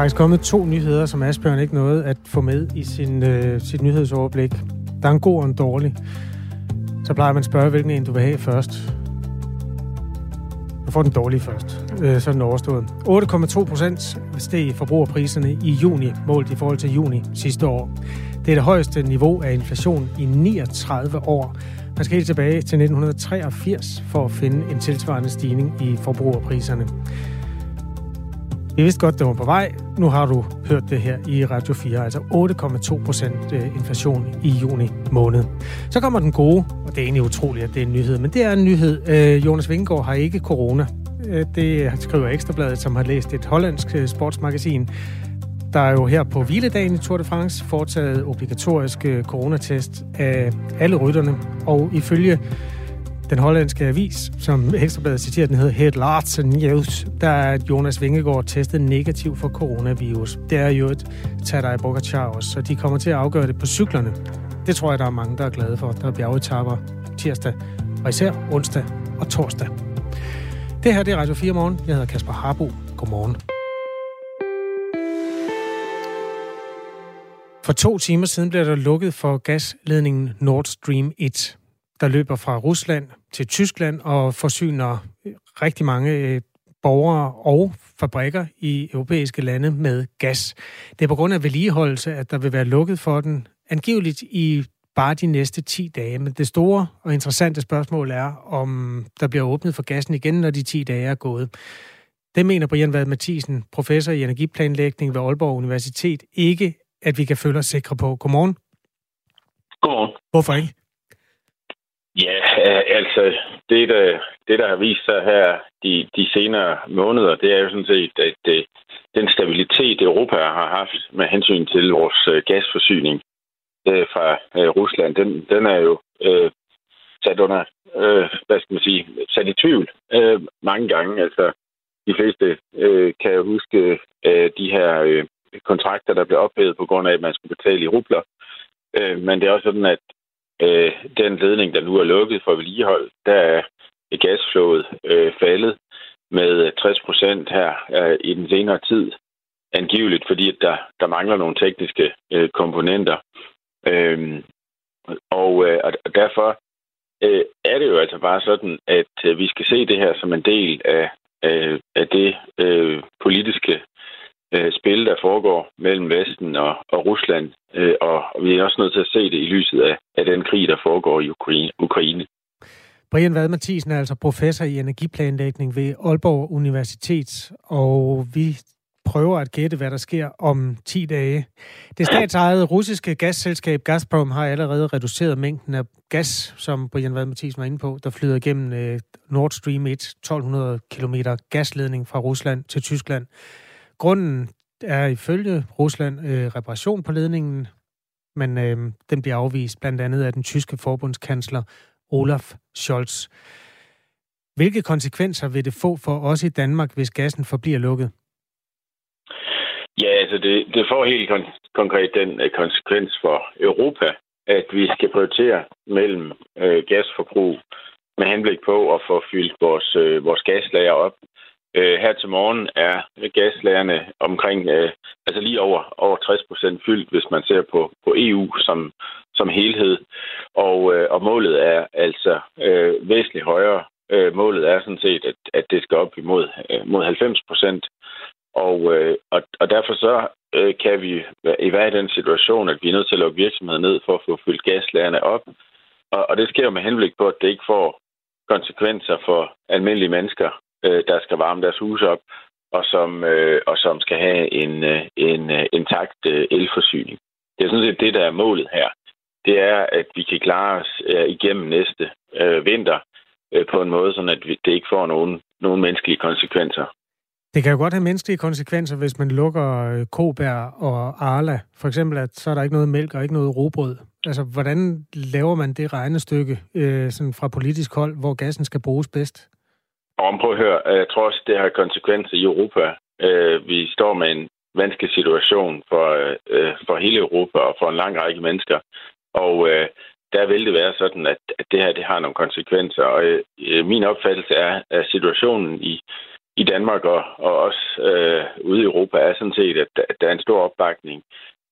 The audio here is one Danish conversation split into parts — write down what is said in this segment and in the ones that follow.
Faktisk kommet to nyheder, som Asbjørn ikke nåede at få med i sin, øh, sit nyhedsoverblik. Der er en god og en dårlig. Så plejer man at spørge, hvilken en du vil have først. Du får den dårlige først. Øh, så er den overstået. 8,2 procent steg forbrugerpriserne i juni, målt i forhold til juni sidste år. Det er det højeste niveau af inflation i 39 år. Man skal helt tilbage til 1983 for at finde en tilsvarende stigning i forbrugerpriserne. Vi vidste godt, det var på vej. Nu har du hørt det her i Radio 4, altså 8,2 procent øh, inflation i juni måned. Så kommer den gode, og det er egentlig utroligt, at det er en nyhed, men det er en nyhed. Øh, Jonas Vingegaard har ikke corona. Øh, det skriver Ekstrabladet, som har læst et hollandsk øh, sportsmagasin. Der er jo her på hviledagen i Tour de France foretaget obligatorisk coronatest af alle rytterne, og ifølge den hollandske avis, som Ekstrabladet citerer, den hedder Het Laatste News, der er Jonas Vingegaard testet negativ for coronavirus. Det er jo et Tadej Pogacar også, så de kommer til at afgøre det på cyklerne. Det tror jeg, der er mange, der er glade for. Der er bjergetapper tirsdag, og især onsdag og torsdag. Det her det er Radio 4 Morgen. Jeg hedder Kasper Harbo. Godmorgen. For to timer siden blev der lukket for gasledningen Nord Stream 1 der løber fra Rusland til Tyskland og forsyner rigtig mange øh, borgere og fabrikker i europæiske lande med gas. Det er på grund af vedligeholdelse, at der vil være lukket for den angiveligt i bare de næste 10 dage. Men det store og interessante spørgsmål er, om der bliver åbnet for gassen igen, når de 10 dage er gået. Det mener Brian Vad Mathisen, professor i energiplanlægning ved Aalborg Universitet, ikke, at vi kan føle os sikre på. Godmorgen. Godmorgen. Hvorfor ikke? Ja, øh, altså det der, det, der har vist sig her de, de senere måneder, det er jo sådan set, at det, den stabilitet, Europa har haft med hensyn til vores øh, gasforsyning øh, fra øh, Rusland, den, den er jo øh, sat under, øh, hvad skal man sige, sat i tvivl øh, mange gange. Altså, de fleste øh, kan jo huske øh, de her øh, kontrakter, der blev ophævet på grund af, at man skulle betale i rubler. Øh, men det er også sådan, at øh, den ledning, der nu er lukket for vedligehold, der er gasflået øh, faldet med øh, 60 procent her øh, i den senere tid. Angiveligt, fordi der, der mangler nogle tekniske øh, komponenter. Øhm, øh, og, øh, og derfor øh, er det jo altså bare sådan, at øh, vi skal se det her som en del af, øh, af det øh, politiske øh, spil, der foregår mellem Vesten og, og Rusland. Øh, og vi er også nødt til at se det i lyset af, af den krig, der foregår i Ukraine. Ukraine. Brian Vad Mathisen er altså professor i energiplanlægning ved Aalborg Universitet, og vi prøver at gætte, hvad der sker om 10 dage. Det statsejede russiske gasselskab Gazprom har allerede reduceret mængden af gas, som Brian Vad Mathisen var inde på, der flyder gennem øh, Nord Stream 1, 1200 km gasledning fra Rusland til Tyskland. Grunden er ifølge Rusland øh, reparation på ledningen, men øh, den bliver afvist blandt andet af den tyske forbundskansler Olaf Scholz. Hvilke konsekvenser vil det få for os i Danmark, hvis gassen forbliver lukket? Ja, altså det, det får helt kon- konkret den øh, konsekvens for Europa, at vi skal prioritere mellem øh, gasforbrug med henblik på at få fyldt vores, øh, vores gaslager op Øh, her til morgen er gaslagerne omkring, øh, altså lige over, over 60 procent fyldt, hvis man ser på, på EU som, som helhed. Og, øh, og målet er altså øh, væsentligt højere. Øh, målet er sådan set, at, at det skal op imod øh, mod 90 procent. Og, øh, og, og derfor så øh, kan vi i være i den situation, at vi er nødt til at lukke virksomheden ned for at få fyldt gaslagerne op. Og, og det sker jo med henblik på, at det ikke får konsekvenser for almindelige mennesker, øh, der skal varme deres hus op, og som, øh, og som skal have en, øh, en øh, intakt øh, elforsyning. Det er sådan set det, der er målet her. Det er, at vi kan klare os øh, igennem næste øh, vinter øh, på en måde, så at vi, det ikke får nogen, nogen menneskelige konsekvenser. Det kan jo godt have menneskelige konsekvenser, hvis man lukker øh, Kobær og Arla. For eksempel, at så er der ikke noget mælk og ikke noget robrød. Altså, hvordan laver man det regnestykke øh, sådan fra politisk hold, hvor gassen skal bruges bedst? Og prøv at høre, øh, jeg tror også, det har konsekvenser i Europa. Øh, vi står med en vanskelig situation for, øh, for hele Europa og for en lang række mennesker. Og der vil det være sådan, at, at det her det har nogle konsekvenser. Og min opfattelse er, at situationen i, i Danmark og, og også øh, ude i Europa, er sådan set, at, at der er en stor opbakning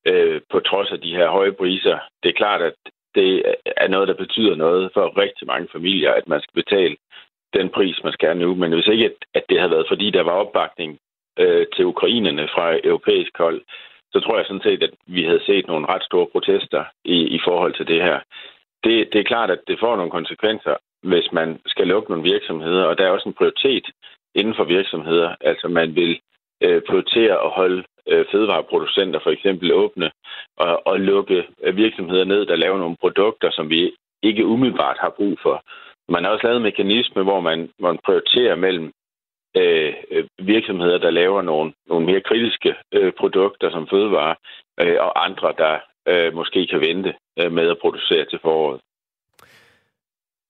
øh, på trods af de her høje priser. Det er klart, at det er noget, der betyder noget for rigtig mange familier, at man skal betale den pris, man skal nu. Men hvis ikke, at det havde været, fordi der var opbakning øh, til ukrainerne fra europæisk hold, så tror jeg sådan set, at vi havde set nogle ret store protester i, i forhold til det her. Det, det er klart, at det får nogle konsekvenser, hvis man skal lukke nogle virksomheder, og der er også en prioritet inden for virksomheder. Altså man vil øh, prioritere at holde øh, fødevareproducenter for eksempel åbne og, og lukke øh, virksomheder ned, der laver nogle produkter, som vi ikke umiddelbart har brug for. Man har også lavet en mekanisme, hvor man, man prioriterer mellem øh, virksomheder, der laver nogle, nogle mere kritiske øh, produkter som fødevare, øh, og andre, der øh, måske kan vente øh, med at producere til foråret.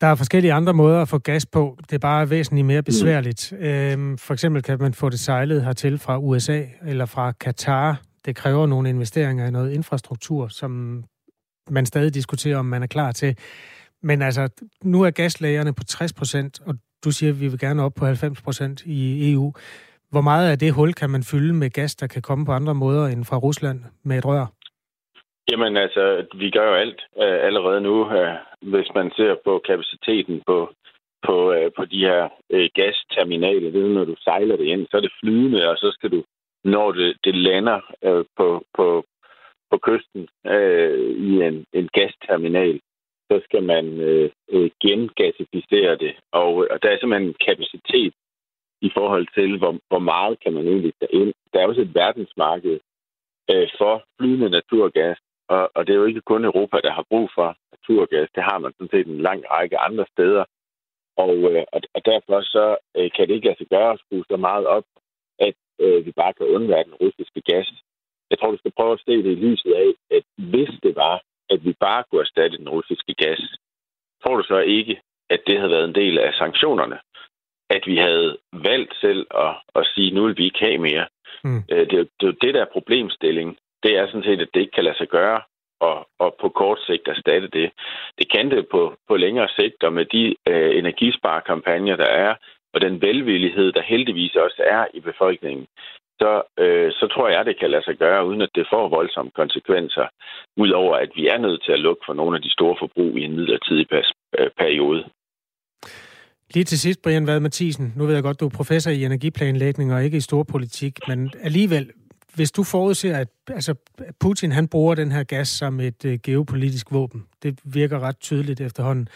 Der er forskellige andre måder at få gas på. Det er bare væsentligt mere besværligt. Mm. Øhm, for eksempel kan man få det sejlet hertil fra USA eller fra Katar. Det kræver nogle investeringer i noget infrastruktur, som man stadig diskuterer, om man er klar til. Men altså, nu er gaslagerne på 60 procent, og du siger, at vi vil gerne op på 90 procent i EU. Hvor meget af det hul kan man fylde med gas, der kan komme på andre måder end fra Rusland med et rør? Jamen altså, vi gør jo alt uh, allerede nu. Uh, hvis man ser på kapaciteten på, på, uh, på de her uh, gasterminaler, det er, når du sejler det ind, så er det flydende, og så skal du, når det, det lander uh, på, på, på kysten uh, i en, en gasterminal, så skal man øh, øh gengasificere det. Og, øh, og der er simpelthen en kapacitet i forhold til, hvor, hvor meget kan man egentlig tage ind. Der er også et verdensmarked øh, for flydende naturgas, og, og det er jo ikke kun Europa, der har brug for naturgas. Det har man sådan set en lang række andre steder. Og, øh, og derfor så øh, kan det ikke lade sig gøre at skrue så meget op, at øh, vi bare kan undvære den russiske gas. Jeg tror, du skal prøve at se det i lyset af, at hvis det var, at vi bare kunne erstatte den russiske gas, tror du så ikke, at det havde været en del af sanktionerne? At vi havde valgt selv at, at sige, nu vil vi ikke have mere. Mm. Det, er, det er det, der er problemstilling. Det er sådan set, at det ikke kan lade sig gøre, og, og på kort sigt erstatte det. Det kan det på, på længere sigt, og med de øh, energisparekampagner, der er, og den velvillighed, der heldigvis også er i befolkningen, så, øh, så tror jeg, det kan lade sig gøre, uden at det får voldsomme konsekvenser, udover at vi er nødt til at lukke for nogle af de store forbrug i en midlertidig øh, periode. Lige til sidst, Brian Vad Mathisen. Nu ved jeg godt, du er professor i energiplanlægning og ikke i storpolitik, men alligevel, hvis du forudser, at altså, Putin han bruger den her gas som et øh, geopolitisk våben, det virker ret tydeligt efterhånden.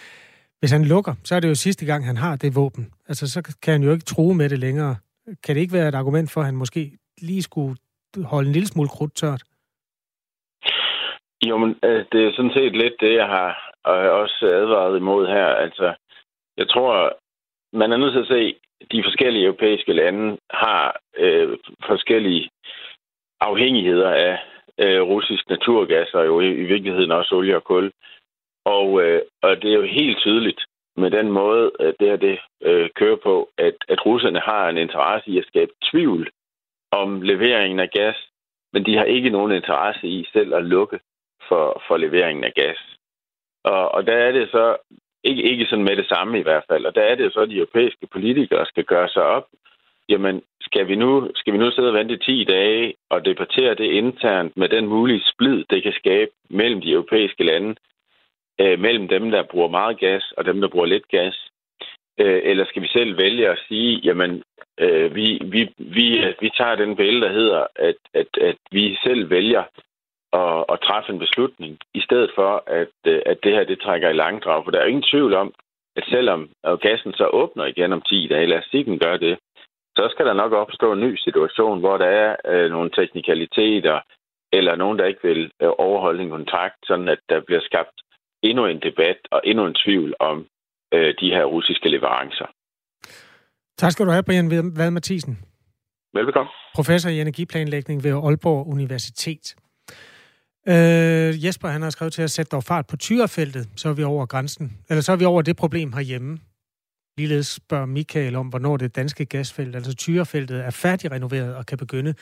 Hvis han lukker, så er det jo sidste gang, han har det våben. Altså, så kan han jo ikke true med det længere. Kan det ikke være et argument for, at han måske lige skulle holde en lille smule krudt tørt? Jo, men øh, det er sådan set lidt det, jeg har øh, også advaret imod her. Altså, jeg tror, man er nødt til at se, at de forskellige europæiske lande har øh, forskellige afhængigheder af øh, russisk naturgas, og jo i, i virkeligheden også olie og kul. Og, øh, og det er jo helt tydeligt, med den måde, at det her det, øh, kører på, at, at russerne har en interesse i at skabe tvivl om leveringen af gas, men de har ikke nogen interesse i selv at lukke for, for leveringen af gas. Og, og der er det så, ikke, ikke sådan med det samme i hvert fald, og der er det så, at de europæiske politikere skal gøre sig op, jamen skal vi nu, skal vi nu sidde og vente 10 dage og debattere det internt med den mulige splid, det kan skabe mellem de europæiske lande, øh, mellem dem, der bruger meget gas, og dem, der bruger lidt gas? Øh, eller skal vi selv vælge at sige, jamen, øh, vi, vi, vi, øh, vi tager den bælge, der hedder, at, at, at vi selv vælger at, at træffe en beslutning, i stedet for, at, øh, at det her det trækker i langdrag. For der er ingen tvivl om, at selvom øh, gassen så åbner igen om 10 dage, lad os sige, den gør det, så skal der nok opstå en ny situation, hvor der er øh, nogle teknikaliteter, eller nogen, der ikke vil øh, overholde en kontrakt, sådan at der bliver skabt endnu en debat og endnu en tvivl om øh, de her russiske leverancer. Tak skal du have, Brian Vad Mathisen. Velbekomme. Professor i energiplanlægning ved Aalborg Universitet. Øh, Jesper han har skrevet til at sætte dog fart på tyrefeltet, så er vi over grænsen. Eller så er vi over det problem herhjemme. Ligeledes spørger Michael om, hvornår det danske gasfelt, altså tyrefeltet, er færdigrenoveret og kan begynde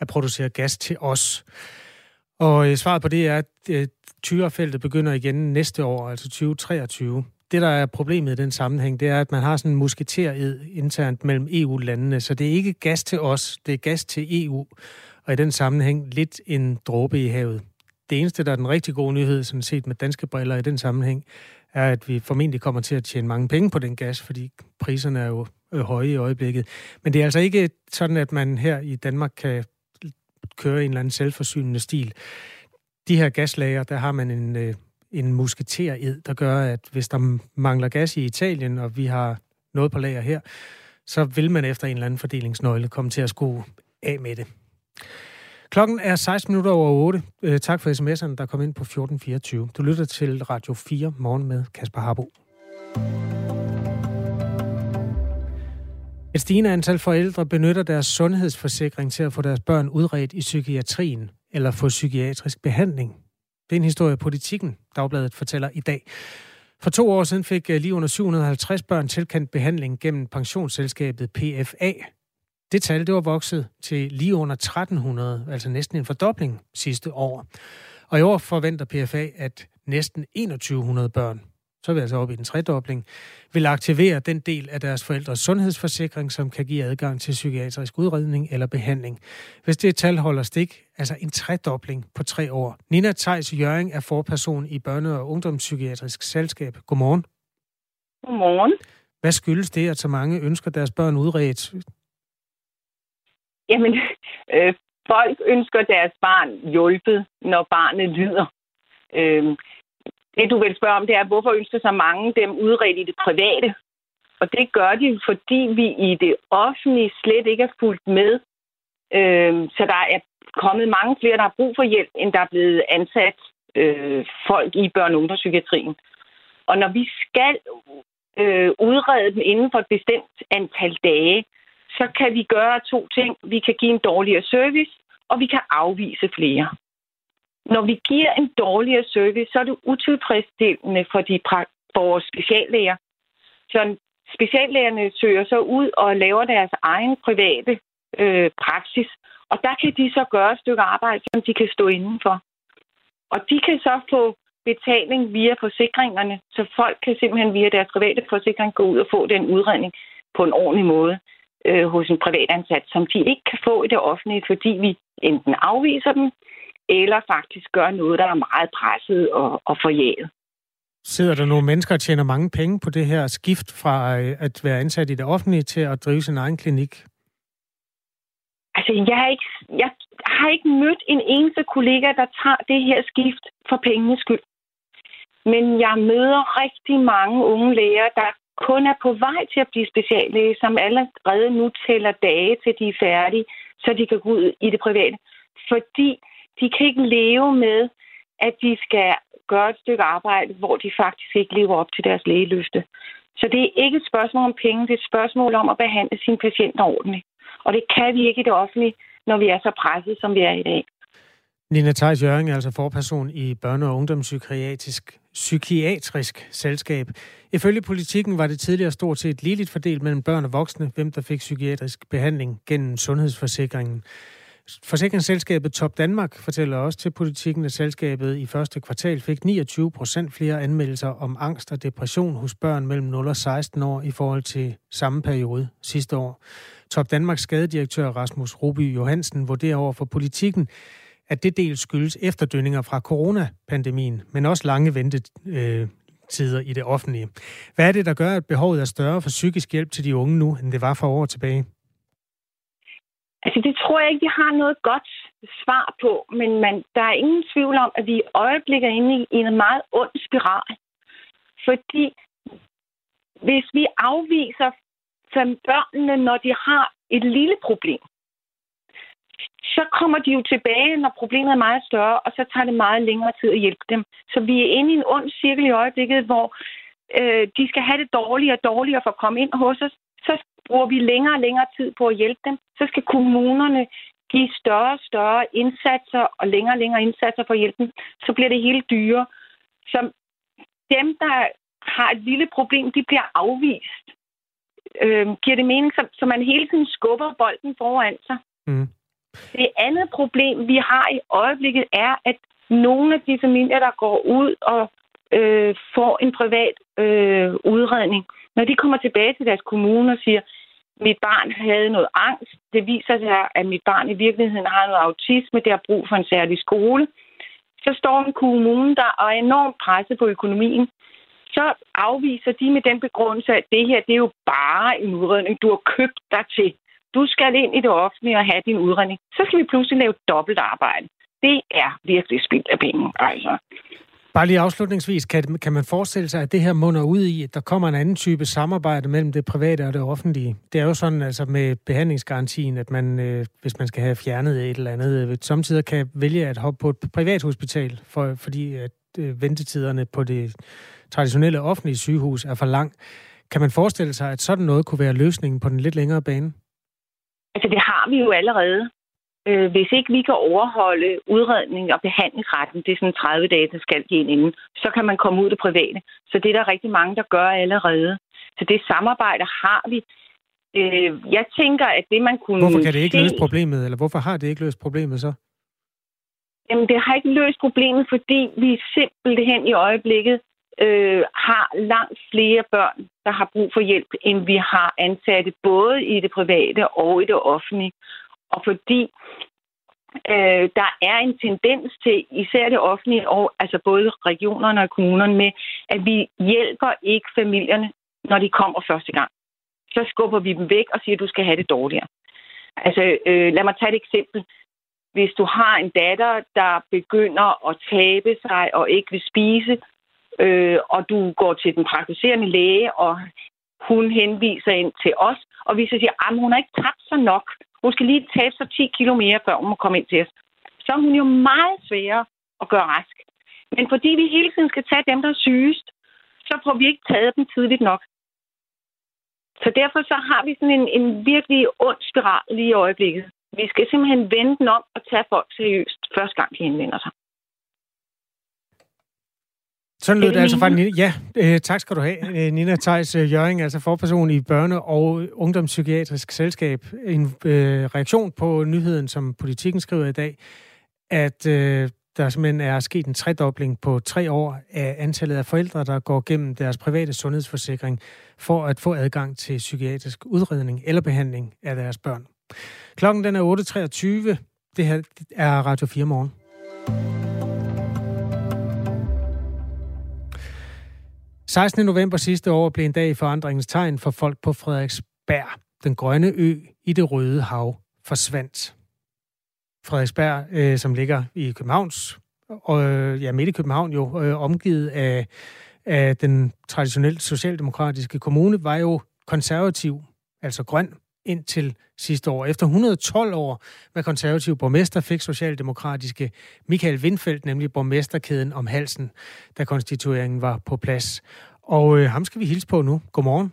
at producere gas til os. Og øh, svaret på det er, at øh, Tyrefeltet begynder igen næste år, altså 2023. det, der er problemet i den sammenhæng, det er, at man har sådan en musketered internt mellem EU-landene, så det er ikke gas til os, det er gas til EU, og i den sammenhæng lidt en dråbe i havet. Det eneste, der er den rigtig gode nyhed, sådan set med danske briller i den sammenhæng, er, at vi formentlig kommer til at tjene mange penge på den gas, fordi priserne er jo øh, høje i øjeblikket. Men det er altså ikke sådan, at man her i Danmark kan køre en eller anden selvforsynende stil. De her gaslager, der har man en, øh, en musketered, der gør, at hvis der mangler gas i Italien, og vi har noget på lager her, så vil man efter en eller anden fordelingsnøgle komme til at skue af med det. Klokken er 16 minutter over 8. Øh, tak for sms'erne, der kom ind på 1424. Du lytter til Radio 4 morgen med Kasper Harbo. Et stigende antal forældre benytter deres sundhedsforsikring til at få deres børn udredt i psykiatrien eller få psykiatrisk behandling. Det er en historie, politikken Dagbladet fortæller i dag. For to år siden fik eh, lige under 750 børn tilkendt behandling gennem pensionsselskabet PFA. Det tal det var vokset til lige under 1300, altså næsten en fordobling sidste år. Og i år forventer PFA, at næsten 2100 børn så er vi altså oppe i en tredobling, vil aktivere den del af deres forældres sundhedsforsikring, som kan give adgang til psykiatrisk udredning eller behandling. Hvis det tal holder stik, altså en tredobling på tre år. Nina Theis Jøring er forperson i Børne- og Ungdomspsykiatrisk Selskab. Godmorgen. Godmorgen. Hvad skyldes det, at så mange ønsker deres børn udredt? Jamen, øh, folk ønsker deres barn hjulpet, når barnet lider. Øh, det, du vil spørge om, det er, hvorfor ønsker så mange dem udredt i det private? Og det gør de, fordi vi i det offentlige slet ikke er fulgt med. Øh, så der er kommet mange flere, der har brug for hjælp, end der er blevet ansat øh, folk i børne- og ungdomspsykiatrien. Og når vi skal øh, udrede dem inden for et bestemt antal dage, så kan vi gøre to ting. Vi kan give en dårligere service, og vi kan afvise flere. Når vi giver en dårligere service, så er det utilfredsstillende for, de for vores speciallæger. Så speciallægerne søger så ud og laver deres egen private øh, praksis, og der kan de så gøre et stykke arbejde, som de kan stå indenfor. Og de kan så få betaling via forsikringerne, så folk kan simpelthen via deres private forsikring gå ud og få den udredning på en ordentlig måde øh, hos en privatansat, som de ikke kan få i det offentlige, fordi vi enten afviser dem, eller faktisk gør noget, der er meget presset og, og forjaget. Sidder der nogle mennesker og tjener mange penge på det her skift fra øh, at være ansat i det offentlige til at drive sin egen klinik? Altså, jeg har ikke, jeg har ikke mødt en eneste kollega, der tager det her skift for pengenes skyld. Men jeg møder rigtig mange unge læger, der kun er på vej til at blive speciallæge, som allerede nu tæller dage til de er færdige, så de kan gå ud i det private. Fordi de kan ikke leve med, at de skal gøre et stykke arbejde, hvor de faktisk ikke lever op til deres lægeløfte. Så det er ikke et spørgsmål om penge, det er et spørgsmål om at behandle sine patienter ordentligt. Og det kan vi ikke i det offentlige, når vi er så presset, som vi er i dag. Nina Theis Jørgen er altså forperson i Børne- og Ungdomspsykiatrisk psykiatrisk selskab. Ifølge politikken var det tidligere stort set ligeligt fordelt mellem børn og voksne, hvem der fik psykiatrisk behandling gennem sundhedsforsikringen. Forsikringsselskabet Top Danmark fortæller også til politikken, at selskabet i første kvartal fik 29 procent flere anmeldelser om angst og depression hos børn mellem 0 og 16 år i forhold til samme periode sidste år. Top Danmarks skadedirektør Rasmus Ruby Johansen vurderer over for politikken, at det dels skyldes efterdønninger fra coronapandemien, men også lange ventetider i det offentlige. Hvad er det, der gør, at behovet er større for psykisk hjælp til de unge nu, end det var for år tilbage? Altså, det tror jeg ikke, vi har noget godt svar på, men man, der er ingen tvivl om, at vi i øjeblikket er inde i, i en meget ond spiral. Fordi hvis vi afviser som børnene, når de har et lille problem, så kommer de jo tilbage, når problemet er meget større, og så tager det meget længere tid at hjælpe dem. Så vi er inde i en ond cirkel i øjeblikket, hvor øh, de skal have det dårligere og dårligere for at komme ind hos os, så bruger vi længere og længere tid på at hjælpe dem. Så skal kommunerne give større og større indsatser og længere og længere indsatser for at hjælpe dem. Så bliver det hele dyre. Så dem, der har et lille problem, de bliver afvist. Øh, giver det mening, så, så man hele tiden skubber bolden foran sig. Mm. Det andet problem, vi har i øjeblikket, er, at nogle af de familier, der går ud og øh, får en privat øh, udredning, når de kommer tilbage til deres kommune og siger, mit barn havde noget angst, det viser sig, at mit barn i virkeligheden har noget autisme, det har brug for en særlig skole, så står en kommune der og er enormt presset på økonomien, så afviser de med den begrundelse, at det her det er jo bare en udredning, du har købt dig til. Du skal ind i det offentlige og have din udredning. Så skal vi pludselig lave dobbelt arbejde. Det er virkelig spild af penge, altså. Bare lige afslutningsvis, kan, kan man forestille sig, at det her munder ud i, at der kommer en anden type samarbejde mellem det private og det offentlige? Det er jo sådan altså med behandlingsgarantien, at man, øh, hvis man skal have fjernet et eller andet, øh, samtidig kan vælge at hoppe på et privat hospital, for, fordi at øh, ventetiderne på det traditionelle offentlige sygehus er for lang. Kan man forestille sig, at sådan noget kunne være løsningen på den lidt længere bane? Altså, det har vi jo allerede øh, hvis ikke vi kan overholde udredning og behandlingsretten, det er sådan 30 dage, der skal give inden, så kan man komme ud det private. Så det er der rigtig mange, der gør allerede. Så det samarbejde har vi. Øh, jeg tænker, at det man kunne Hvorfor kan det ikke se... løse problemet, eller hvorfor har det ikke løst problemet så? Jamen, det har ikke løst problemet, fordi vi simpelthen i øjeblikket øh, har langt flere børn, der har brug for hjælp, end vi har ansatte både i det private og i det offentlige og fordi øh, der er en tendens til, især det offentlige, og altså både regionerne og kommunerne, med, at vi hjælper ikke familierne, når de kommer første gang. Så skubber vi dem væk og siger, at du skal have det dårligere. Altså, øh, lad mig tage et eksempel. Hvis du har en datter, der begynder at tabe sig og ikke vil spise, øh, og du går til den praktiserende læge, og hun henviser ind til os, og vi så siger, at hun har ikke tabt sig nok, hun skal lige tabe sig 10 kilo mere, før hun må komme ind til os. Så er hun jo meget sværere at gøre rask. Men fordi vi hele tiden skal tage dem, der er sygest, så får vi ikke taget dem tidligt nok. Så derfor så har vi sådan en, en virkelig ond spiral lige i øjeblikket. Vi skal simpelthen vende den om og tage folk seriøst, første gang de henvender sig. Sådan lød det, det altså fra Nina. Ja, øh, tak skal du have. Øh, Nina Theis øh, Jøring, altså forperson i Børne- og Ungdomspsykiatrisk Selskab. En øh, reaktion på nyheden, som politikken skriver i dag, at øh, der simpelthen er sket en tredobling på tre år af antallet af forældre, der går gennem deres private sundhedsforsikring for at få adgang til psykiatrisk udredning eller behandling af deres børn. Klokken den er 8.23. Det her er Radio 4 morgen. 16. november sidste år blev en dag i forandringens tegn for folk på Frederiksberg. Den grønne ø i det røde hav forsvandt. Frederiksberg, øh, som ligger i Københavns, og øh, ja, midt i København jo, øh, omgivet af, af den traditionelt socialdemokratiske kommune, var jo konservativ, altså grøn, indtil sidste år. Efter 112 år med konservativ borgmester fik socialdemokratiske Michael Windfeldt nemlig borgmesterkæden om halsen, da konstitueringen var på plads. Og øh, ham skal vi hilse på nu. Godmorgen.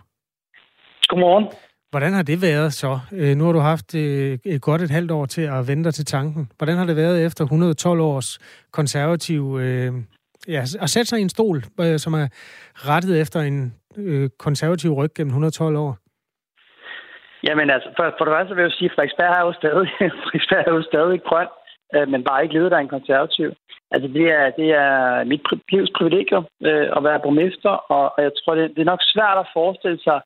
Godmorgen. Hvordan har det været så? Øh, nu har du haft øh, et godt et halvt år til at vente til tanken. Hvordan har det været efter 112 års konservativ... Øh, ja, at sætte sig i en stol, øh, som er rettet efter en øh, konservativ ryg gennem 112 år? Jamen altså, for, for det første vil jeg sige, at Frederiksberg er jo stadig, Frederiksberg er jo stadig grøn, øh, men bare ikke ledet af en konservativ. Altså, det er, det er mit livs privilegium øh, at være borgmester, og, og jeg tror, det, det er nok svært at forestille sig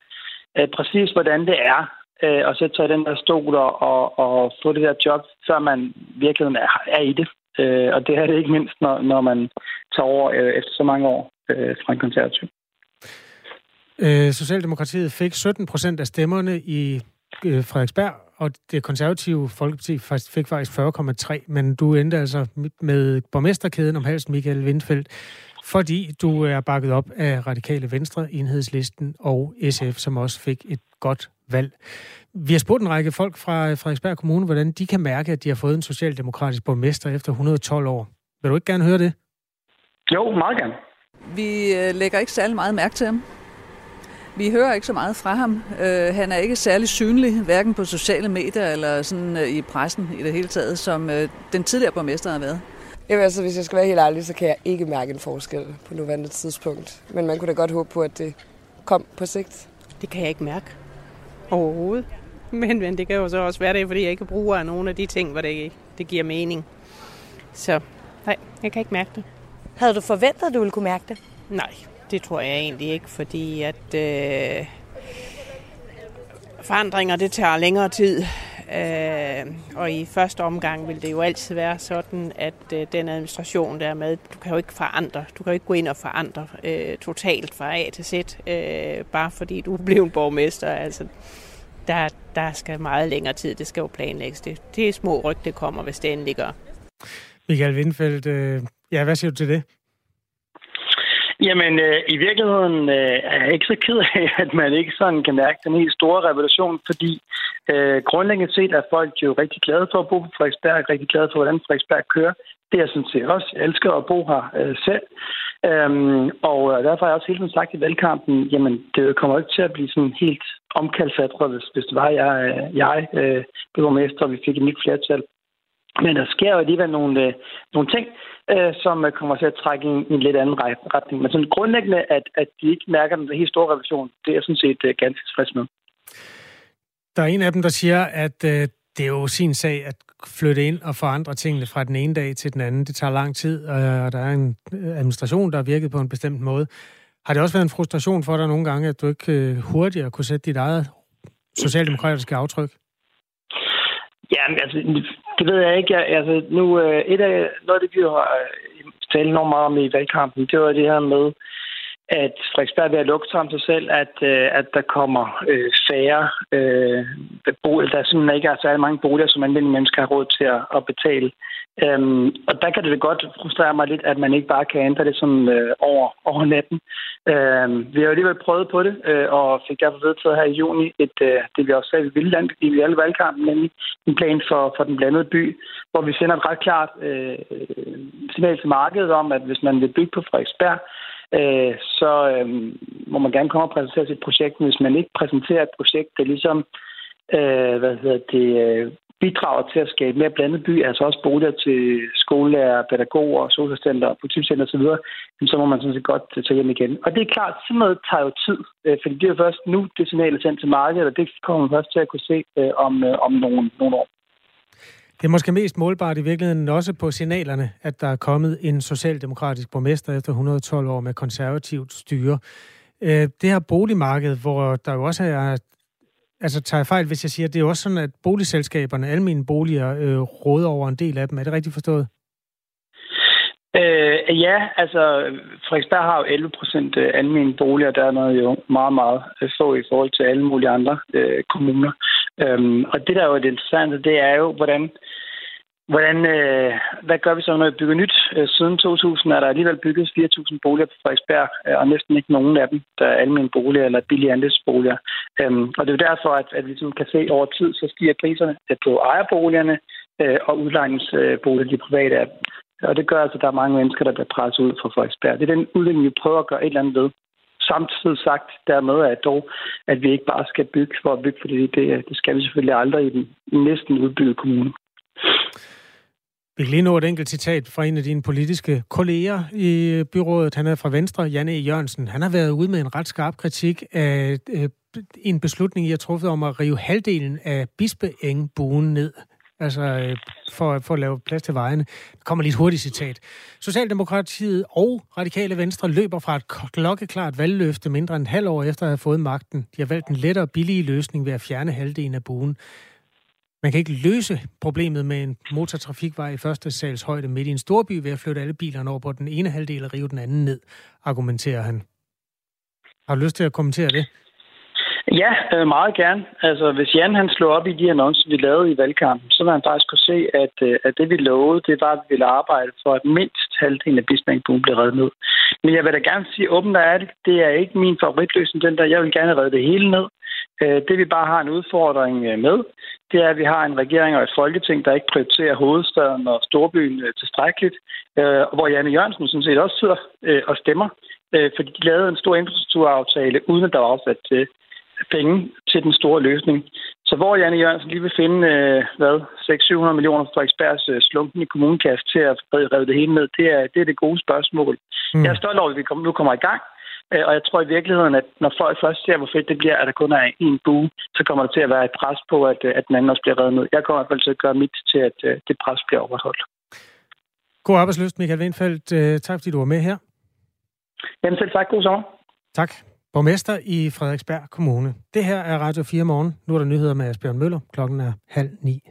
øh, præcis, hvordan det er øh, at sætte sig i den der stol og, og, og få det der job, før man virkelig er, er i det. Øh, og det er det ikke mindst, når, når man tager over øh, efter så mange år øh, fra en konservativ. Øh, Socialdemokratiet fik 17 procent af stemmerne i øh, Frederiksberg, og det konservative Folkeparti fik faktisk 40,3, men du endte altså med borgmesterkæden om halsen Michael Windfeldt, fordi du er bakket op af Radikale Venstre, Enhedslisten og SF, som også fik et godt valg. Vi har spurgt en række folk fra Frederiksberg Kommune, hvordan de kan mærke, at de har fået en socialdemokratisk borgmester efter 112 år. Vil du ikke gerne høre det? Jo, meget gerne. Vi øh, lægger ikke særlig meget mærke til ham. Vi hører ikke så meget fra ham. Øh, han er ikke særlig synlig, hverken på sociale medier eller sådan øh, i pressen i det hele taget, som øh, den tidligere borgmester har været. Jamen altså, hvis jeg skal være helt ærlig, så kan jeg ikke mærke en forskel på nuværende tidspunkt. Men man kunne da godt håbe på, at det kom på sigt. Det kan jeg ikke mærke overhovedet. Men, men det kan jo så også være det, fordi jeg ikke bruger nogle af de ting, hvor det, det giver mening. Så nej, jeg kan ikke mærke det. Havde du forventet, at du ville kunne mærke det? Nej, det tror jeg egentlig ikke, fordi at øh, forandringer det tager længere tid. Øh, og i første omgang vil det jo altid være sådan, at øh, den administration der er med, du kan jo ikke forandre, du kan jo ikke gå ind og forandre øh, totalt fra A til Z, øh, bare fordi du er blevet borgmester. Altså, der, der skal meget længere tid, det skal jo planlægges. Det, det er små ryg, det kommer, hvis det endelig gør. Michael Windfeldt, øh, ja, hvad siger du til det? Jamen, øh, i virkeligheden øh, er jeg ikke så ked af, at man ikke sådan kan mærke den helt store revolution, fordi øh, grundlæggende set er folk jo rigtig glade for at bo på Frederiksberg, rigtig glade for, hvordan Frederiksberg kører. Det er jeg sådan set også. Jeg elsker at bo her øh, selv. Øhm, og øh, derfor har jeg også hele tiden sagt i valgkampen, jamen, det kommer ikke til at blive sådan helt omkalfatret, hvis, hvis det var, jeg, øh, jeg øh, blev mester, og vi fik et nyt flertal. Men der sker jo alligevel nogle, øh, nogle ting, øh, som kommer til at trække i en, lidt anden retning. Men sådan grundlæggende, at, at de ikke mærker den helt store revision, det er sådan set øh, ganske tilfreds med. Der er en af dem, der siger, at øh, det er jo sin sag at flytte ind og forandre tingene fra den ene dag til den anden. Det tager lang tid, og der er en øh, administration, der har virket på en bestemt måde. Har det også været en frustration for dig nogle gange, at du ikke øh, hurtigere kunne sætte dit eget socialdemokratiske aftryk? Ja, altså, det ved jeg ikke. Altså, nu, øh, et af, noget af det, vi har øh, talt enormt meget om i valgkampen, det var det her med, at Frederiksberg vil have lukket om sig selv, at, øh, at der kommer øh, færre øh, boliger. Der simpelthen ikke altså, er særlig mange boliger, som almindelige mennesker har råd til at, at betale. Øhm, og der kan det godt frustrere mig lidt, at man ikke bare kan ændre det som øh, over, over natten. Øhm, vi har jo alligevel prøvet på det, øh, og fik derfor vedtaget her i juni et, øh, det vi også sagde, vi ville i alle valgkampen, nemlig en plan for, for den blandede by, hvor vi sender et ret klart øh, signal til markedet om, at hvis man vil bygge på Frederiksberg, øh, så øh, må man gerne komme og præsentere sit projekt. Men hvis man ikke præsenterer et projekt, der ligesom øh, hvad hedder det, øh, bidrager til at skabe mere blandet by, altså også boliger til skolelærer, pædagoger, socialcenter, politibetjenter osv., så må man sådan set godt tage hjem igen. Og det er klart, sådan noget tager jo tid, øh, fordi det er jo først nu, det signal er sendt til markedet, og det kommer man først til at kunne se øh, om, øh, om nogle, nogle år. Det er måske mest målbart i virkeligheden også på signalerne, at der er kommet en socialdemokratisk borgmester efter 112 år med konservativt styre. Det her boligmarked, hvor der jo også er, altså tager jeg fejl, hvis jeg siger, at det er også sådan, at boligselskaberne, almindelige boliger, øh, råder over en del af dem. Er det rigtigt forstået? Øh, ja, altså Frederiksberg har jo 11 procent øh, almindelige boliger, der er noget jo meget, meget øh, få i forhold til alle mulige andre øh, kommuner. Øhm, og det, der er jo det interessante, det er jo, hvordan, hvordan øh, hvad gør vi så, når vi bygger nyt? Øh, siden 2000 er der alligevel bygget 4.000 boliger på Frederiksberg, øh, og næsten ikke nogen af dem, der er almindelige boliger eller billige andelsboliger. Øhm, og det er jo derfor, at, at vi ligesom kan se over tid, så stiger priserne øh, på ejerboligerne øh, og udlejningsboliger, de private er. og det gør altså, at der er mange mennesker, der bliver presset ud fra Frederiksberg. Det er den udvikling, vi prøver at gøre et eller andet ved samtidig sagt dermed, at dog, at vi ikke bare skal bygge for at bygge, fordi det, det skal vi selvfølgelig aldrig i den næsten udbyggede kommune. Vi kan lige nå et enkelt citat fra en af dine politiske kolleger i byrådet. Han er fra Venstre, Janne e. Jørgensen. Han har været ude med en ret skarp kritik af øh, en beslutning, I har truffet om at rive halvdelen af Bispeengbuen ned altså øh, for, for at lave plads til vejene. Der kommer lige et hurtigt citat. Socialdemokratiet og Radikale Venstre løber fra et klokkeklart valgløfte mindre end en halv år efter at have fået magten. De har valgt en lettere og billig løsning ved at fjerne halvdelen af buen. Man kan ikke løse problemet med en motortrafikvej i første sals højde midt i en storby ved at flytte alle bilerne over på den ene halvdel og rive den anden ned, argumenterer han. Har du lyst til at kommentere det? Ja, øh, meget gerne. Altså, hvis Jan han slog op i de annoncer, vi lavede i valgkampen, så vil han faktisk kunne se, at, øh, at det vi lovede, det var, at vi ville arbejde for, at mindst halvdelen af Bismarck blev reddet ned. Men jeg vil da gerne sige åbent og ærligt, det er ikke min favoritløsning, den der. Jeg vil gerne redde det hele ned. Øh, det vi bare har en udfordring øh, med, det er, at vi har en regering og et folketing, der ikke prioriterer hovedstaden og storbyen øh, tilstrækkeligt, hvor Janne Jørgensen sådan set også sidder og stemmer, fordi de lavede en stor infrastrukturaftale, uden at der var afsat til penge til den store løsning. Så hvor Janne Jørgensen lige vil finde, øh, hvad, 600-700 millioner fra Frederiksbergs øh, slumpen i kommunekasse til at redde det hele ned, det er, det er det gode spørgsmål. Mm. Jeg er stolt over, at vi kom, nu kommer i gang. Øh, og jeg tror i virkeligheden, at når folk først ser, hvor fedt det bliver, at der kun er en bue, så kommer der til at være et pres på, at, øh, at den anden også bliver reddet ned. Jeg kommer i hvert fald til at gøre mit til, at øh, det pres bliver overholdt. God arbejdsløst, Michael Windfeldt. Tak fordi du var med her. Jamen selv tak. God sommer. Tak. Borgmester i Frederiksberg Kommune. Det her er Radio 4 morgen. Nu er der nyheder med Asbjørn Møller. Klokken er halv ni.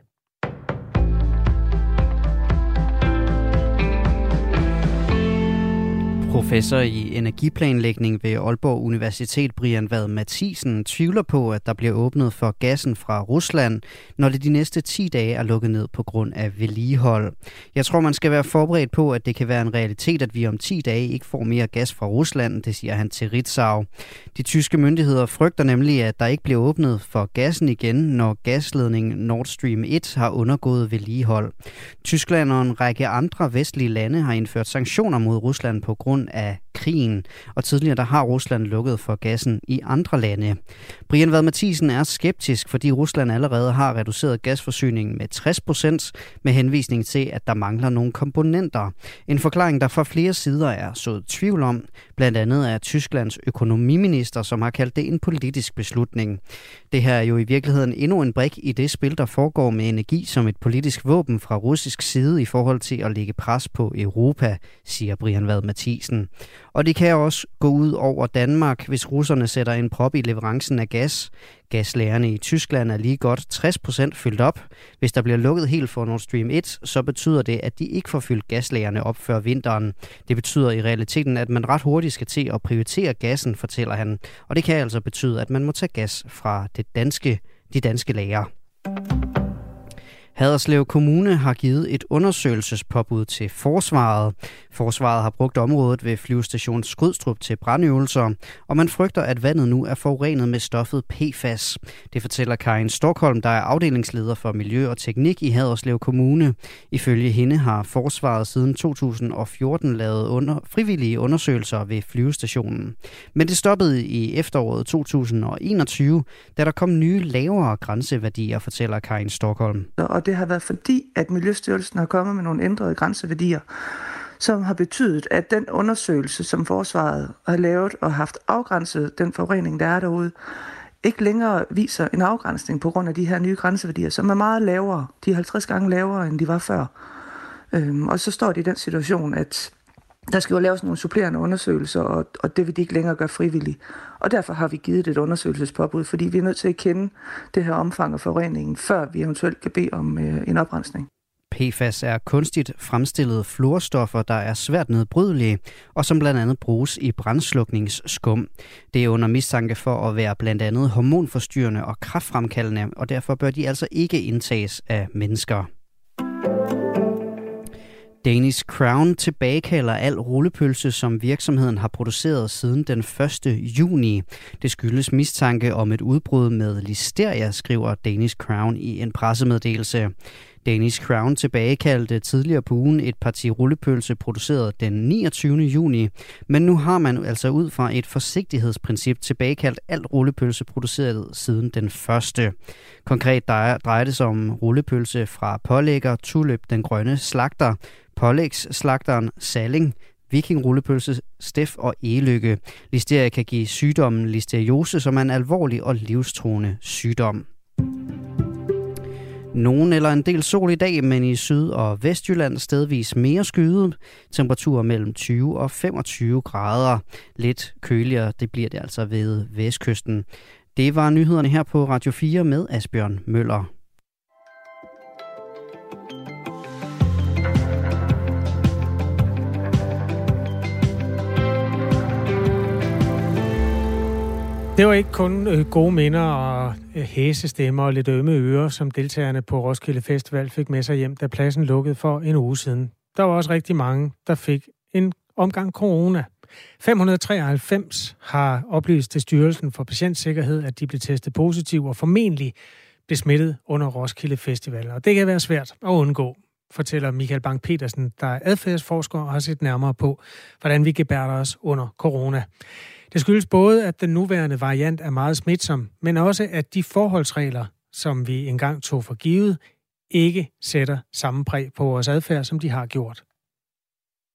Professor i energiplanlægning ved Aalborg Universitet, Brian Vad Mathisen, tvivler på, at der bliver åbnet for gassen fra Rusland, når det de næste 10 dage er lukket ned på grund af vedligehold. Jeg tror, man skal være forberedt på, at det kan være en realitet, at vi om 10 dage ikke får mere gas fra Rusland, det siger han til Ritzau. De tyske myndigheder frygter nemlig, at der ikke bliver åbnet for gassen igen, når gasledningen Nord Stream 1 har undergået vedligehold. Tyskland og en række andre vestlige lande har indført sanktioner mod Rusland på grund grund af krigen, og tidligere der har Rusland lukket for gassen i andre lande. Brian Vad Mathisen er skeptisk, fordi Rusland allerede har reduceret gasforsyningen med 60 procent med henvisning til, at der mangler nogle komponenter. En forklaring, der fra flere sider er sået tvivl om, blandt andet er Tysklands økonomiminister, som har kaldt det en politisk beslutning. Det her er jo i virkeligheden endnu en brik i det spil, der foregår med energi som et politisk våben fra russisk side i forhold til at lægge pres på Europa, siger Brian Vad Mathisen. Og det kan også gå ud over Danmark, hvis russerne sætter en prop i leverancen af gas. Gaslærerne i Tyskland er lige godt 60% fyldt op. Hvis der bliver lukket helt for Nord Stream 1, så betyder det, at de ikke får fyldt gaslærerne op før vinteren. Det betyder i realiteten, at man ret hurtigt skal til at prioritere gassen, fortæller han. Og det kan altså betyde, at man må tage gas fra det danske, de danske lager. Haderslev Kommune har givet et undersøgelsespåbud til forsvaret. Forsvaret har brugt området ved flyvestation Skrydstrup til brandøvelser, og man frygter, at vandet nu er forurenet med stoffet PFAS. Det fortæller Karin Storkholm, der er afdelingsleder for Miljø og Teknik i Haderslev Kommune. Ifølge hende har Forsvaret siden 2014 lavet under, frivillige undersøgelser ved flyvestationen. Men det stoppede i efteråret 2021, da der kom nye lavere grænseværdier, fortæller Karin Storkholm. Og det har været fordi, at Miljøstyrelsen har kommet med nogle ændrede grænseværdier, som har betydet, at den undersøgelse, som forsvaret har lavet og haft afgrænset den forurening, der er derude, ikke længere viser en afgrænsning på grund af de her nye grænseværdier, som er meget lavere. De er 50 gange lavere, end de var før. Øhm, og så står de i den situation, at der skal jo laves nogle supplerende undersøgelser, og, og det vil de ikke længere gøre frivilligt. Og derfor har vi givet et undersøgelsespåbud, fordi vi er nødt til at kende det her omfang af forureningen, før vi eventuelt kan bede om øh, en oprensning. PFAS er kunstigt fremstillede fluorstoffer, der er svært nedbrydelige, og som blandt andet bruges i brændslukningsskum. Det er under mistanke for at være blandt andet hormonforstyrrende og kraftfremkaldende, og derfor bør de altså ikke indtages af mennesker. Danish Crown tilbagekalder al rullepølse, som virksomheden har produceret siden den 1. juni. Det skyldes mistanke om et udbrud med listeria, skriver Danish Crown i en pressemeddelelse. Danish Crown tilbagekaldte tidligere på ugen et parti rullepølse produceret den 29. juni, men nu har man altså ud fra et forsigtighedsprincip tilbagekaldt alt rullepølse produceret siden den første. Konkret drejer det sig om rullepølse fra pålægger, tulip, den grønne slagter, pålægsslagteren Salling, vikingrullepølse, Stef og Elykke. Listeria kan give sygdommen listeriose, som er en alvorlig og livstruende sygdom. Nogen eller en del sol i dag, men i Syd- og Vestjylland stedvis mere skyet. Temperaturer mellem 20 og 25 grader. Lidt køligere, det bliver det altså ved vestkysten. Det var nyhederne her på Radio 4 med Asbjørn Møller. Det var ikke kun øh, gode minder og øh, hæse hæsestemmer og lidt ømme ører, som deltagerne på Roskilde Festival fik med sig hjem, da pladsen lukkede for en uge siden. Der var også rigtig mange, der fik en omgang corona. 593 har oplyst til Styrelsen for Patientsikkerhed, at de blev testet positiv og formentlig blev smittet under Roskilde Festival. Og det kan være svært at undgå, fortæller Michael Bang-Petersen, der er adfærdsforsker og har set nærmere på, hvordan vi gebærder os under corona. Det skyldes både, at den nuværende variant er meget smitsom, men også, at de forholdsregler, som vi engang tog for givet, ikke sætter samme præg på vores adfærd, som de har gjort.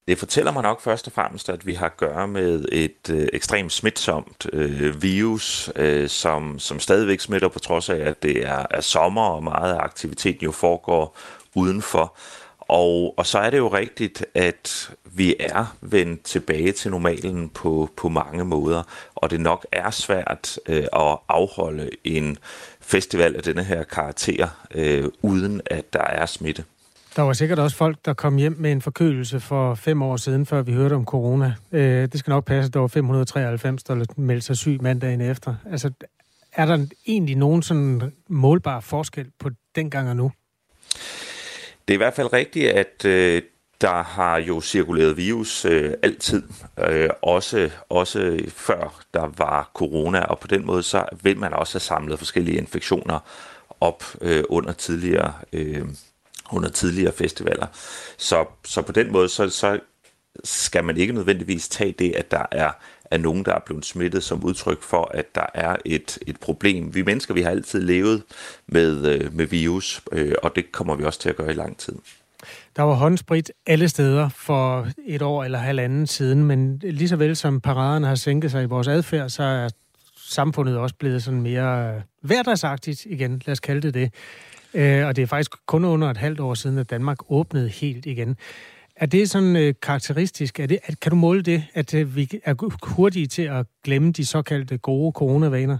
Det fortæller mig nok først og fremmest, at vi har at gøre med et øh, ekstremt smitsomt øh, virus, øh, som, som stadigvæk smitter på trods af, at det er, er sommer og meget af aktiviteten jo foregår udenfor. og, og så er det jo rigtigt, at vi er vendt tilbage til normalen på, på mange måder, og det nok er svært øh, at afholde en festival af denne her karakter, øh, uden at der er smitte. Der var sikkert også folk, der kom hjem med en forkølelse for fem år siden, før vi hørte om corona. Øh, det skal nok passe, at der var 593, der meldte sig syg mandagen efter. Altså, er der egentlig nogen sådan målbar forskel på dengang og nu? Det er i hvert fald rigtigt, at øh, der har jo cirkuleret virus øh, altid, øh, også, også før der var corona, og på den måde så vil man også have samlet forskellige infektioner op øh, under tidligere øh, under tidligere festivaler. Så, så på den måde så, så skal man ikke nødvendigvis tage det, at der er, af nogen, der er blevet smittet som udtryk for, at der er et, et problem. Vi mennesker, vi har altid levet med, øh, med virus, øh, og det kommer vi også til at gøre i lang tid. Der var håndsprit alle steder for et år eller halvanden siden, men lige så vel som paraderne har sænket sig i vores adfærd, så er samfundet også blevet sådan mere øh, hverdagsagtigt igen, lad os kalde det det. Øh, og det er faktisk kun under et halvt år siden, at Danmark åbnede helt igen. Er det sådan øh, karakteristisk? Er det, at, kan du måle det, at øh, vi er hurtige til at glemme de såkaldte gode coronavaner?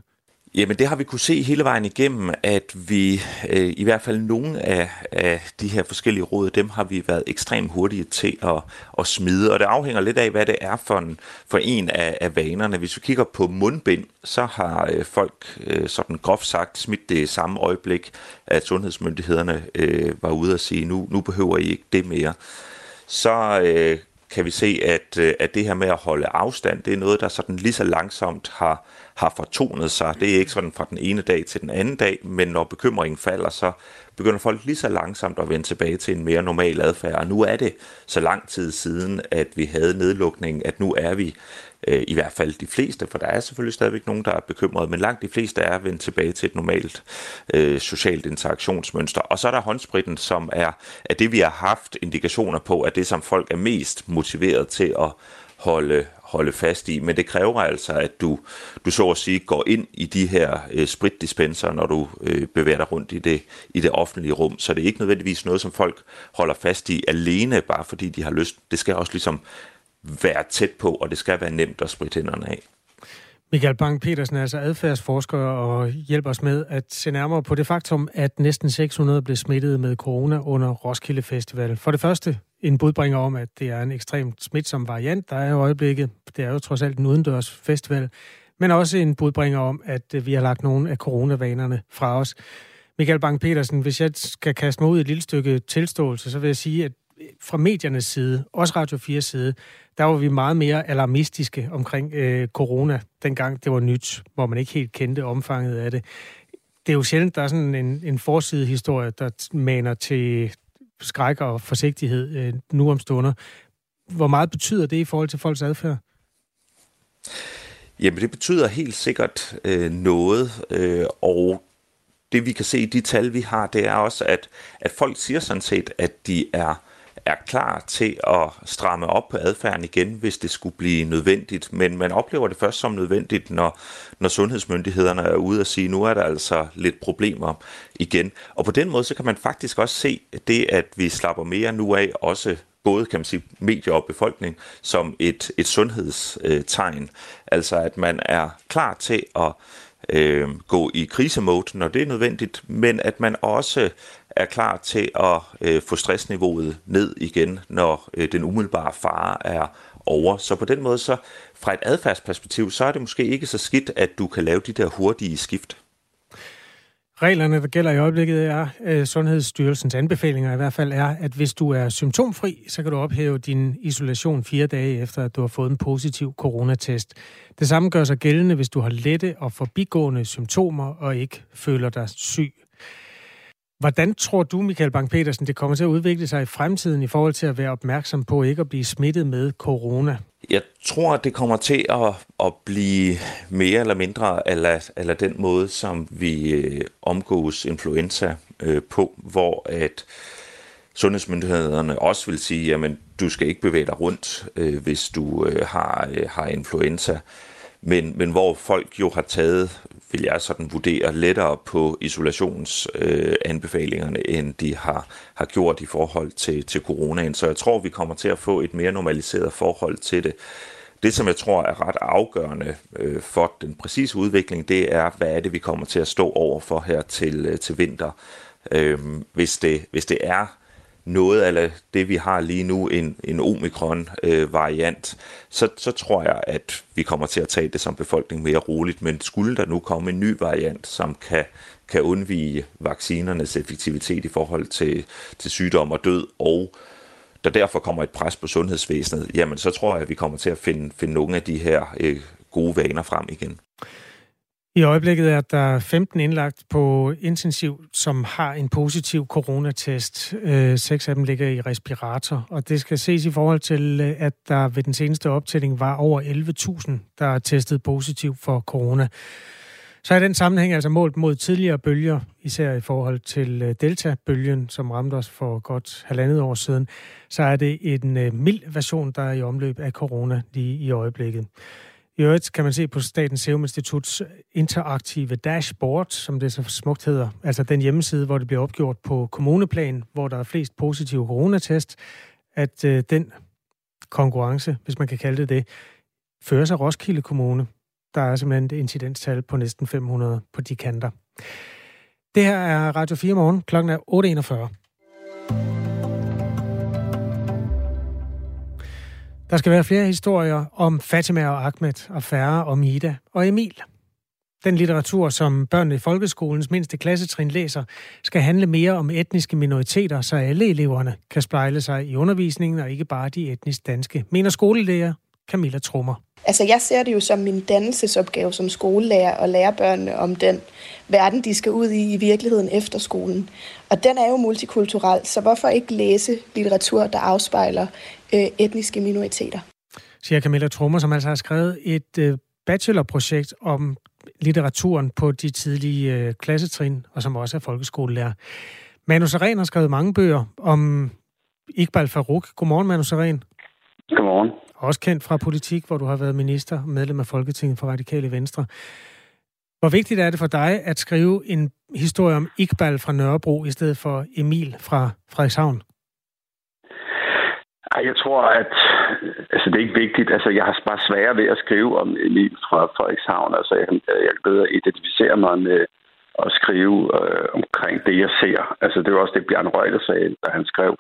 Jamen det har vi kunne se hele vejen igennem, at vi øh, i hvert fald nogle af, af de her forskellige råd, dem har vi været ekstremt hurtige til at, at smide, og det afhænger lidt af, hvad det er for en, for en af, af vanerne. Hvis vi kigger på mundbind, så har øh, folk øh, sådan groft sagt smidt det samme øjeblik, at sundhedsmyndighederne øh, var ude og sige, nu, nu behøver I ikke det mere. Så øh, kan vi se, at, øh, at det her med at holde afstand, det er noget, der sådan lige så langsomt har har fortonet sig. Det er ikke sådan fra den ene dag til den anden dag, men når bekymringen falder, så begynder folk lige så langsomt at vende tilbage til en mere normal adfærd. Og nu er det så lang tid siden, at vi havde nedlukningen, at nu er vi øh, i hvert fald de fleste, for der er selvfølgelig stadigvæk nogen, der er bekymrede, men langt de fleste er vendt tilbage til et normalt øh, socialt interaktionsmønster. Og så er der håndspritten, som er, er det, vi har haft indikationer på, at det, som folk er mest motiveret til at holde, holde fast i, men det kræver altså, at du, du så at sige går ind i de her øh, spritdispenser, når du øh, bevæger dig rundt i det, i det offentlige rum. Så det er ikke nødvendigvis noget, som folk holder fast i alene, bare fordi de har lyst. Det skal også ligesom være tæt på, og det skal være nemt at spritte hænderne af. Michael Bang-Petersen er altså adfærdsforsker og hjælper os med at se nærmere på det faktum, at næsten 600 blev smittet med corona under Roskilde Festival. For det første en budbringer om, at det er en ekstremt smitsom variant, der er i øjeblikket. Det er jo trods alt en udendørs festival. Men også en budbringer om, at øh, vi har lagt nogle af coronavanerne fra os. Michael Bang-Petersen, hvis jeg skal kaste mig ud i et lille stykke tilståelse, så vil jeg sige, at fra mediernes side, også Radio 4 side, der var vi meget mere alarmistiske omkring øh, corona, dengang det var nyt, hvor man ikke helt kendte omfanget af det. Det er jo sjældent, der er sådan en, en forsidehistorie, der maner til skræk og forsigtighed øh, nu om stunder. Hvor meget betyder det i forhold til folks adfærd? Jamen, det betyder helt sikkert øh, noget, øh, og det vi kan se i de tal, vi har, det er også, at, at folk siger sådan set, at de er er klar til at stramme op på adfærden igen, hvis det skulle blive nødvendigt. Men man oplever det først som nødvendigt, når, når sundhedsmyndighederne er ude og sige, nu er der altså lidt problemer igen. Og på den måde, så kan man faktisk også se det, at vi slapper mere nu af, også både kan man sige medier og befolkning som et, et sundhedstegn. Altså at man er klar til at øh, gå i krisemode, når det er nødvendigt, men at man også er klar til at øh, få stressniveauet ned igen, når øh, den umiddelbare fare er over. Så på den måde, så fra et adfærdsperspektiv, så er det måske ikke så skidt, at du kan lave de der hurtige skift. Reglerne, der gælder i øjeblikket, er øh, Sundhedsstyrelsens anbefalinger i hvert fald er, at hvis du er symptomfri, så kan du ophæve din isolation fire dage efter, at du har fået en positiv coronatest. Det samme gør sig gældende, hvis du har lette og forbigående symptomer og ikke føler dig syg. Hvordan tror du, Michael Bang-Petersen, det kommer til at udvikle sig i fremtiden i forhold til at være opmærksom på ikke at blive smittet med corona? Jeg tror, at det kommer til at, at blive mere eller mindre eller, eller den måde, som vi øh, omgås influenza øh, på, hvor at sundhedsmyndighederne også vil sige, jamen du skal ikke bevæge dig rundt, øh, hvis du øh, har, øh, har influenza men, men hvor folk jo har taget, vil jeg sådan vurdere, lettere på isolationsanbefalingerne, øh, end de har, har gjort i forhold til, til coronaen. Så jeg tror, vi kommer til at få et mere normaliseret forhold til det. Det, som jeg tror er ret afgørende øh, for den præcise udvikling, det er, hvad er det, vi kommer til at stå over for her til, øh, til vinter. Øh, hvis, det, hvis det er noget af det, vi har lige nu, en, en omikron-variant, øh, så, så tror jeg, at vi kommer til at tage det som befolkning mere roligt. Men skulle der nu komme en ny variant, som kan, kan undvige vaccinernes effektivitet i forhold til, til sygdom og død, og der derfor kommer et pres på sundhedsvæsenet, jamen så tror jeg, at vi kommer til at finde, finde nogle af de her øh, gode vaner frem igen. I øjeblikket er der 15 indlagt på intensiv, som har en positiv coronatest. Øh, seks af dem ligger i respirator, og det skal ses i forhold til, øh, at der ved den seneste optælling var over 11.000, der er testet positiv for corona. Så er den sammenhæng altså målt mod tidligere bølger, især i forhold til øh, Delta-bølgen, som ramte os for godt halvandet år siden, så er det en mild version, der er i omløb af corona lige i øjeblikket. I øvrigt kan man se på Statens Serum Instituts øh, interaktive dashboard, som det så smukt hedder, altså den hjemmeside, hvor det bliver opgjort på kommuneplan, hvor der er flest positive coronatest, at øh, den konkurrence, hvis man kan kalde det det, føres af Roskilde Kommune. Der er simpelthen et incidenstal på næsten 500 på de kanter. Det her er Radio 4 morgen. Klokken er 8.41. Der skal være flere historier om Fatima og Ahmed, og færre om Ida og Emil. Den litteratur, som børnene i folkeskolens mindste klassetrin læser, skal handle mere om etniske minoriteter, så alle eleverne kan spejle sig i undervisningen, og ikke bare de etnisk danske, mener skolelærer Camilla Trummer. Altså jeg ser det jo som min dannelsesopgave som skolelærer at lære børnene om den verden, de skal ud i i virkeligheden efter skolen. Og den er jo multikulturel, så hvorfor ikke læse litteratur, der afspejler øh, etniske minoriteter? Siger Camilla Trummer, som altså har skrevet et øh, bachelorprojekt om litteraturen på de tidlige øh, klassetrin, og som også er folkeskolelærer. Manu Seren har skrevet mange bøger om Iqbal Farouk. Godmorgen, Manu Seren. Godmorgen. Også kendt fra politik, hvor du har været minister og medlem af Folketinget for Radikale Venstre. Hvor vigtigt er det for dig at skrive en historie om Iqbal fra Nørrebro i stedet for Emil fra Frederikshavn? Ej, jeg tror, at altså, det er ikke vigtigt. Altså, jeg har bare svære ved at skrive om Emil fra Frederikshavn. Altså, jeg, øh, jeg kan bedre identificere mig med at skrive øh, omkring det, jeg ser. Altså, det var også det, Bjørn Røgler sagde, da han skrev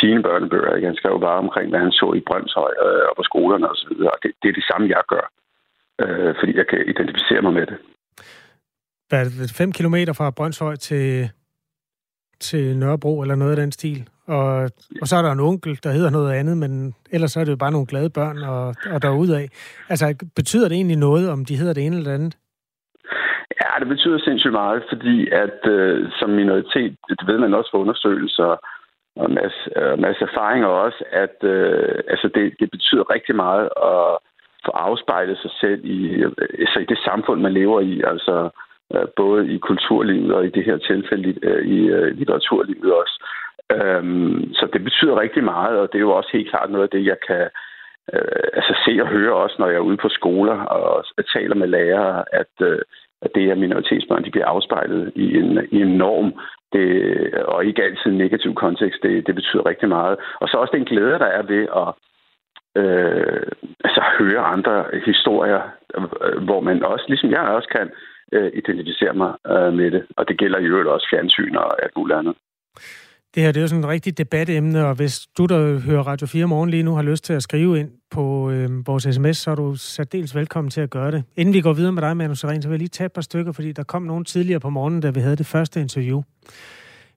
sine børnebøger. Ikke? Han skrev bare omkring, hvad han så i Brøndshøj øh, og på skolerne osv. Og det, det er det samme, jeg gør. Øh, fordi jeg kan identificere mig med det. Hvad er det, 5 kilometer fra Brøndshøj til, til Nørrebro eller noget af den stil? Og, og så er der en onkel, der hedder noget andet, men ellers så er det jo bare nogle glade børn og, og af. Altså, betyder det egentlig noget, om de hedder det ene eller det andet? Ja, det betyder sindssygt meget, fordi at øh, som minoritet, det ved man også fra undersøgelser, og masse, øh, masse erfaringer også, at øh, altså det, det betyder rigtig meget at få afspejlet sig selv i, øh, altså i det samfund, man lever i, altså øh, Øh, både i kulturlivet og i det her tilfælde i øh, øh, litteraturlivet også. Øhm, så det betyder rigtig meget, og det er jo også helt klart noget af det, jeg kan altså se og høre også, når jeg er ude på skoler og taler med lærere, at, at det, er minoritetsbørn de bliver afspejlet i en, i en norm, det, og ikke altid en negativ kontekst, det, det betyder rigtig meget. Og så også den glæde, der er ved at øh, altså, høre andre historier, hvor man også, ligesom jeg også kan, øh, identificere mig øh, med det. Og det gælder i øvrigt også fjernsyn og alt muligt andet. Det her det er jo sådan et rigtigt debatemne, og hvis du, der hører Radio 4 morgen lige nu, har lyst til at skrive ind på øh, vores sms, så er du særdeles velkommen til at gøre det. Inden vi går videre med dig, Manu Seren, så vil jeg lige tage et par stykker, fordi der kom nogen tidligere på morgenen, da vi havde det første interview.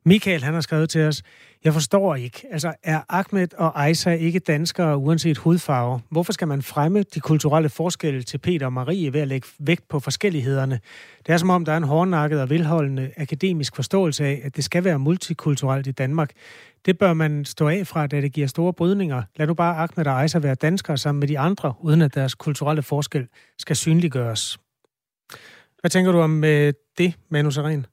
Michael, han har skrevet til os, jeg forstår ikke, altså er Ahmed og Aisha ikke danskere uanset hudfarve? Hvorfor skal man fremme de kulturelle forskelle til Peter og Marie ved at lægge vægt på forskellighederne? Det er som om, der er en hårdnakket og velholdende akademisk forståelse af, at det skal være multikulturelt i Danmark. Det bør man stå af fra, da det giver store brydninger. Lad nu bare Ahmed og Aisha være danskere sammen med de andre, uden at deres kulturelle forskel skal synliggøres. Hvad tænker du om øh, det, Manu Seren?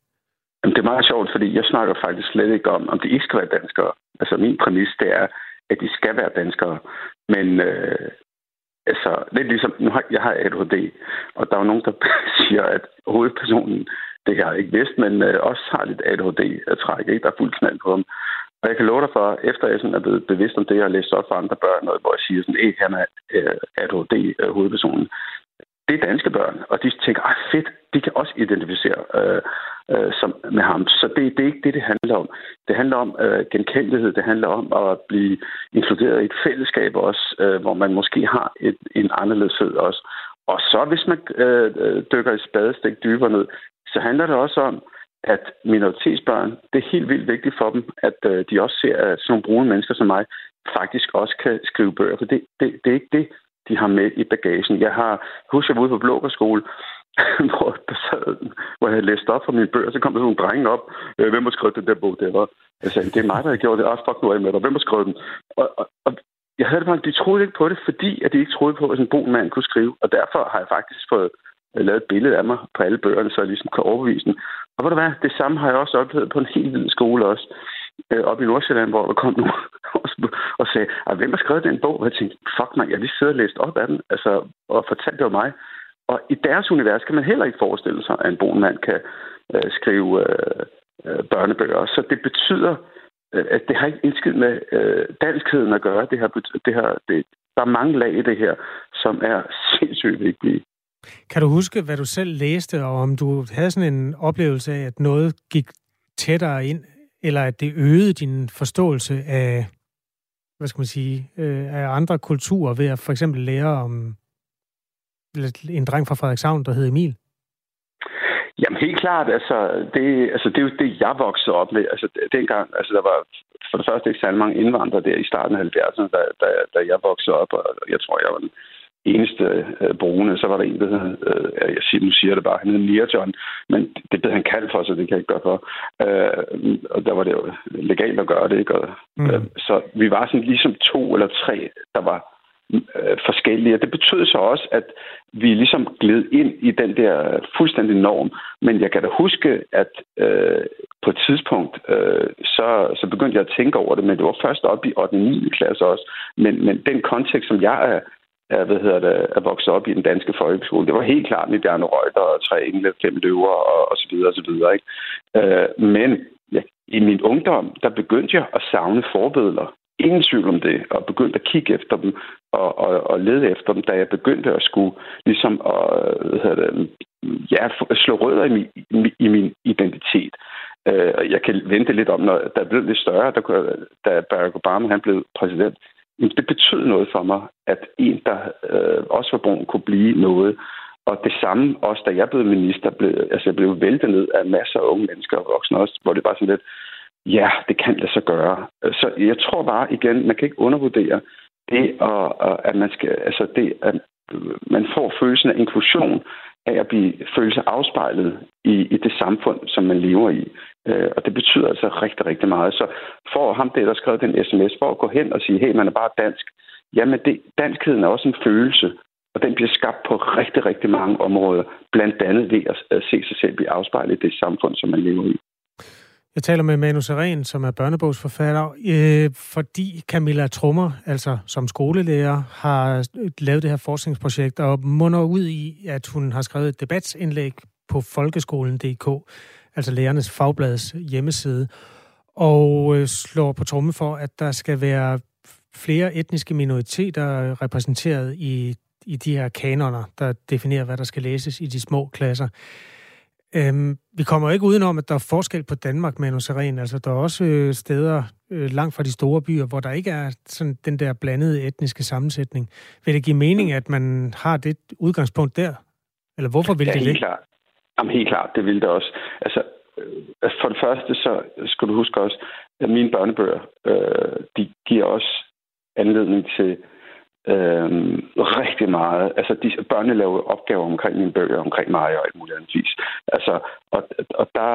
Jamen, det er meget sjovt, fordi jeg snakker faktisk slet ikke om, om de ikke skal være danskere. Altså min præmis, det er, at de skal være danskere. Men øh, altså, lidt ligesom, nu har, jeg har ADHD, og der er jo nogen, der siger, at hovedpersonen, det har jeg ikke vidst, men øh, også har lidt ADHD-træk, ikke? Der er fuld knald på ham. Og jeg kan love dig for, efter jeg sådan er blevet bevidst om det, jeg har læst op for andre børn, noget, hvor jeg siger sådan, at han er øh, ADHD-hovedpersonen, øh, det er danske børn, og de tænker, ah fedt, de kan også identificere øh, øh, som, med ham. Så det, det er ikke det, det handler om. Det handler om øh, genkendelighed, det handler om at blive inkluderet i et fællesskab også, øh, hvor man måske har et, en anderledeshed også. Og så hvis man øh, dykker et spadestik dybere ned, så handler det også om, at minoritetsbørn, det er helt vildt vigtigt for dem, at øh, de også ser, at sådan nogle brune mennesker som mig faktisk også kan skrive bøger. For det, det, det er ikke det, de har med i bagagen. Jeg har, husker, jeg var ude på Blågårdsskole, hvor, der sad, hvor jeg havde læst op fra mine bøger, så kom der sådan nogle drenge op. Øh, hvem har skrevet den der bog? Det var, jeg sagde, det er mig, der har gjort det. Ah, fuck nu af med dig. Hvem har skrevet den? Og, og, og jeg havde det bare, de troede ikke på det, fordi at de ikke troede på, at sådan en god mand kunne skrive. Og derfor har jeg faktisk fået øh, lavet et billede af mig på alle bøgerne, så jeg ligesom kan overbevise den. Og ved du hvad, det samme har jeg også oplevet på en helt vild skole også øh, op i Nordsjælland, hvor der kom nogen og sagde, ah, hvem har skrevet den bog? Og jeg tænkte, fuck mig, jeg lige sidder og læst op af den, altså, og fortalte det var mig. Og i deres univers kan man heller ikke forestille sig, at en bonmand kan øh, skrive øh, øh, børnebøger. Så det betyder, øh, at det har ikke indskidt med øh, danskheden at gøre. Det her, det her, det, der er mange lag i det her, som er sindssygt vigtige. Kan du huske, hvad du selv læste, og om du havde sådan en oplevelse af, at noget gik tættere ind eller at det øgede din forståelse af, hvad skal man sige, øh, af andre kulturer ved at for eksempel lære om en dreng fra Frederikshavn, der hed Emil? Jamen helt klart, altså det, altså det er jo det, jeg voksede op med. Altså dengang, altså der var for det første ikke særlig mange indvandrere der i starten af 70'erne, da, da, da jeg voksede op, og jeg tror, jeg var den eneste øh, brune. Så var der en, der hed, øh, jeg siger, nu siger det bare, han hed Nierjohn, men det blev han kaldt for, så det kan jeg ikke gøre for. Øh, og der var det jo legalt at gøre det, ikke? Og, mm. øh, så vi var sådan ligesom to eller tre, der var Øh, forskellige. Og det betød så også, at vi ligesom gled ind i den der fuldstændig norm. Men jeg kan da huske, at øh, på et tidspunkt, øh, så, så begyndte jeg at tænke over det, men det var først op i 8. og 9. klasse også. Men, men den kontekst, som jeg er er, hvad hedder det, er vokset op i den danske folkeskole. Det var helt klart med Bjarne Reuter og tre engle, fem løver og, og så videre og så videre. Ikke? Øh, men ja, i min ungdom, der begyndte jeg at savne forbilleder. Ingen tvivl om det, og begyndte at kigge efter dem og, og, og lede efter dem, da jeg begyndte at skulle ligesom at, hvad hedder det, ja, slå rødder i min, i min identitet. Øh, jeg kan vente lidt om, når der blev lidt større, der, da Barack Obama han blev præsident, det betød noget for mig, at en, der øh, også var brun, kunne blive noget. Og det samme også, da jeg blev minister, blev, altså jeg blev væltet ned af masser af unge mennesker og voksne også, hvor det bare sådan lidt, ja, det kan lade sig gøre. Så jeg tror bare igen, man kan ikke undervurdere det, og, at man skal, altså det, at man får følelsen af inklusion af at blive, føle sig afspejlet i, i det samfund, som man lever i. Øh, og det betyder altså rigtig, rigtig meget. Så for ham, der, der skrev den sms, for at gå hen og sige, hey, man er bare dansk. Jamen, det, danskheden er også en følelse, og den bliver skabt på rigtig, rigtig mange områder, blandt andet ved at, at se sig selv blive afspejlet i det samfund, som man lever i. Jeg taler med Manu Seren, som er børnebogsforfatter, øh, fordi Camilla Trummer, altså som skolelærer, har lavet det her forskningsprojekt og munder ud i, at hun har skrevet et debatsindlæg på folkeskolen.dk, altså lærernes fagblads hjemmeside, og øh, slår på tromme for, at der skal være flere etniske minoriteter repræsenteret i, i de her kanoner, der definerer, hvad der skal læses i de små klasser. Øhm, vi kommer ikke udenom, at der er forskel på Danmark, Manu Seren. Altså, der er også øh, steder øh, langt fra de store byer, hvor der ikke er sådan den der blandede etniske sammensætning. Vil det give mening, at man har det udgangspunkt der? Eller hvorfor vil ja, det helt det? Klart. Jamen helt klart, det vil det også. Altså, øh, for det første, så skal du huske også, at mine børnebøger, øh, de giver også anledning til øh, rigtig meget. Altså, de, børnene laver opgaver omkring mine bøger, omkring mig og alt muligt andet vis. Altså, og, og der,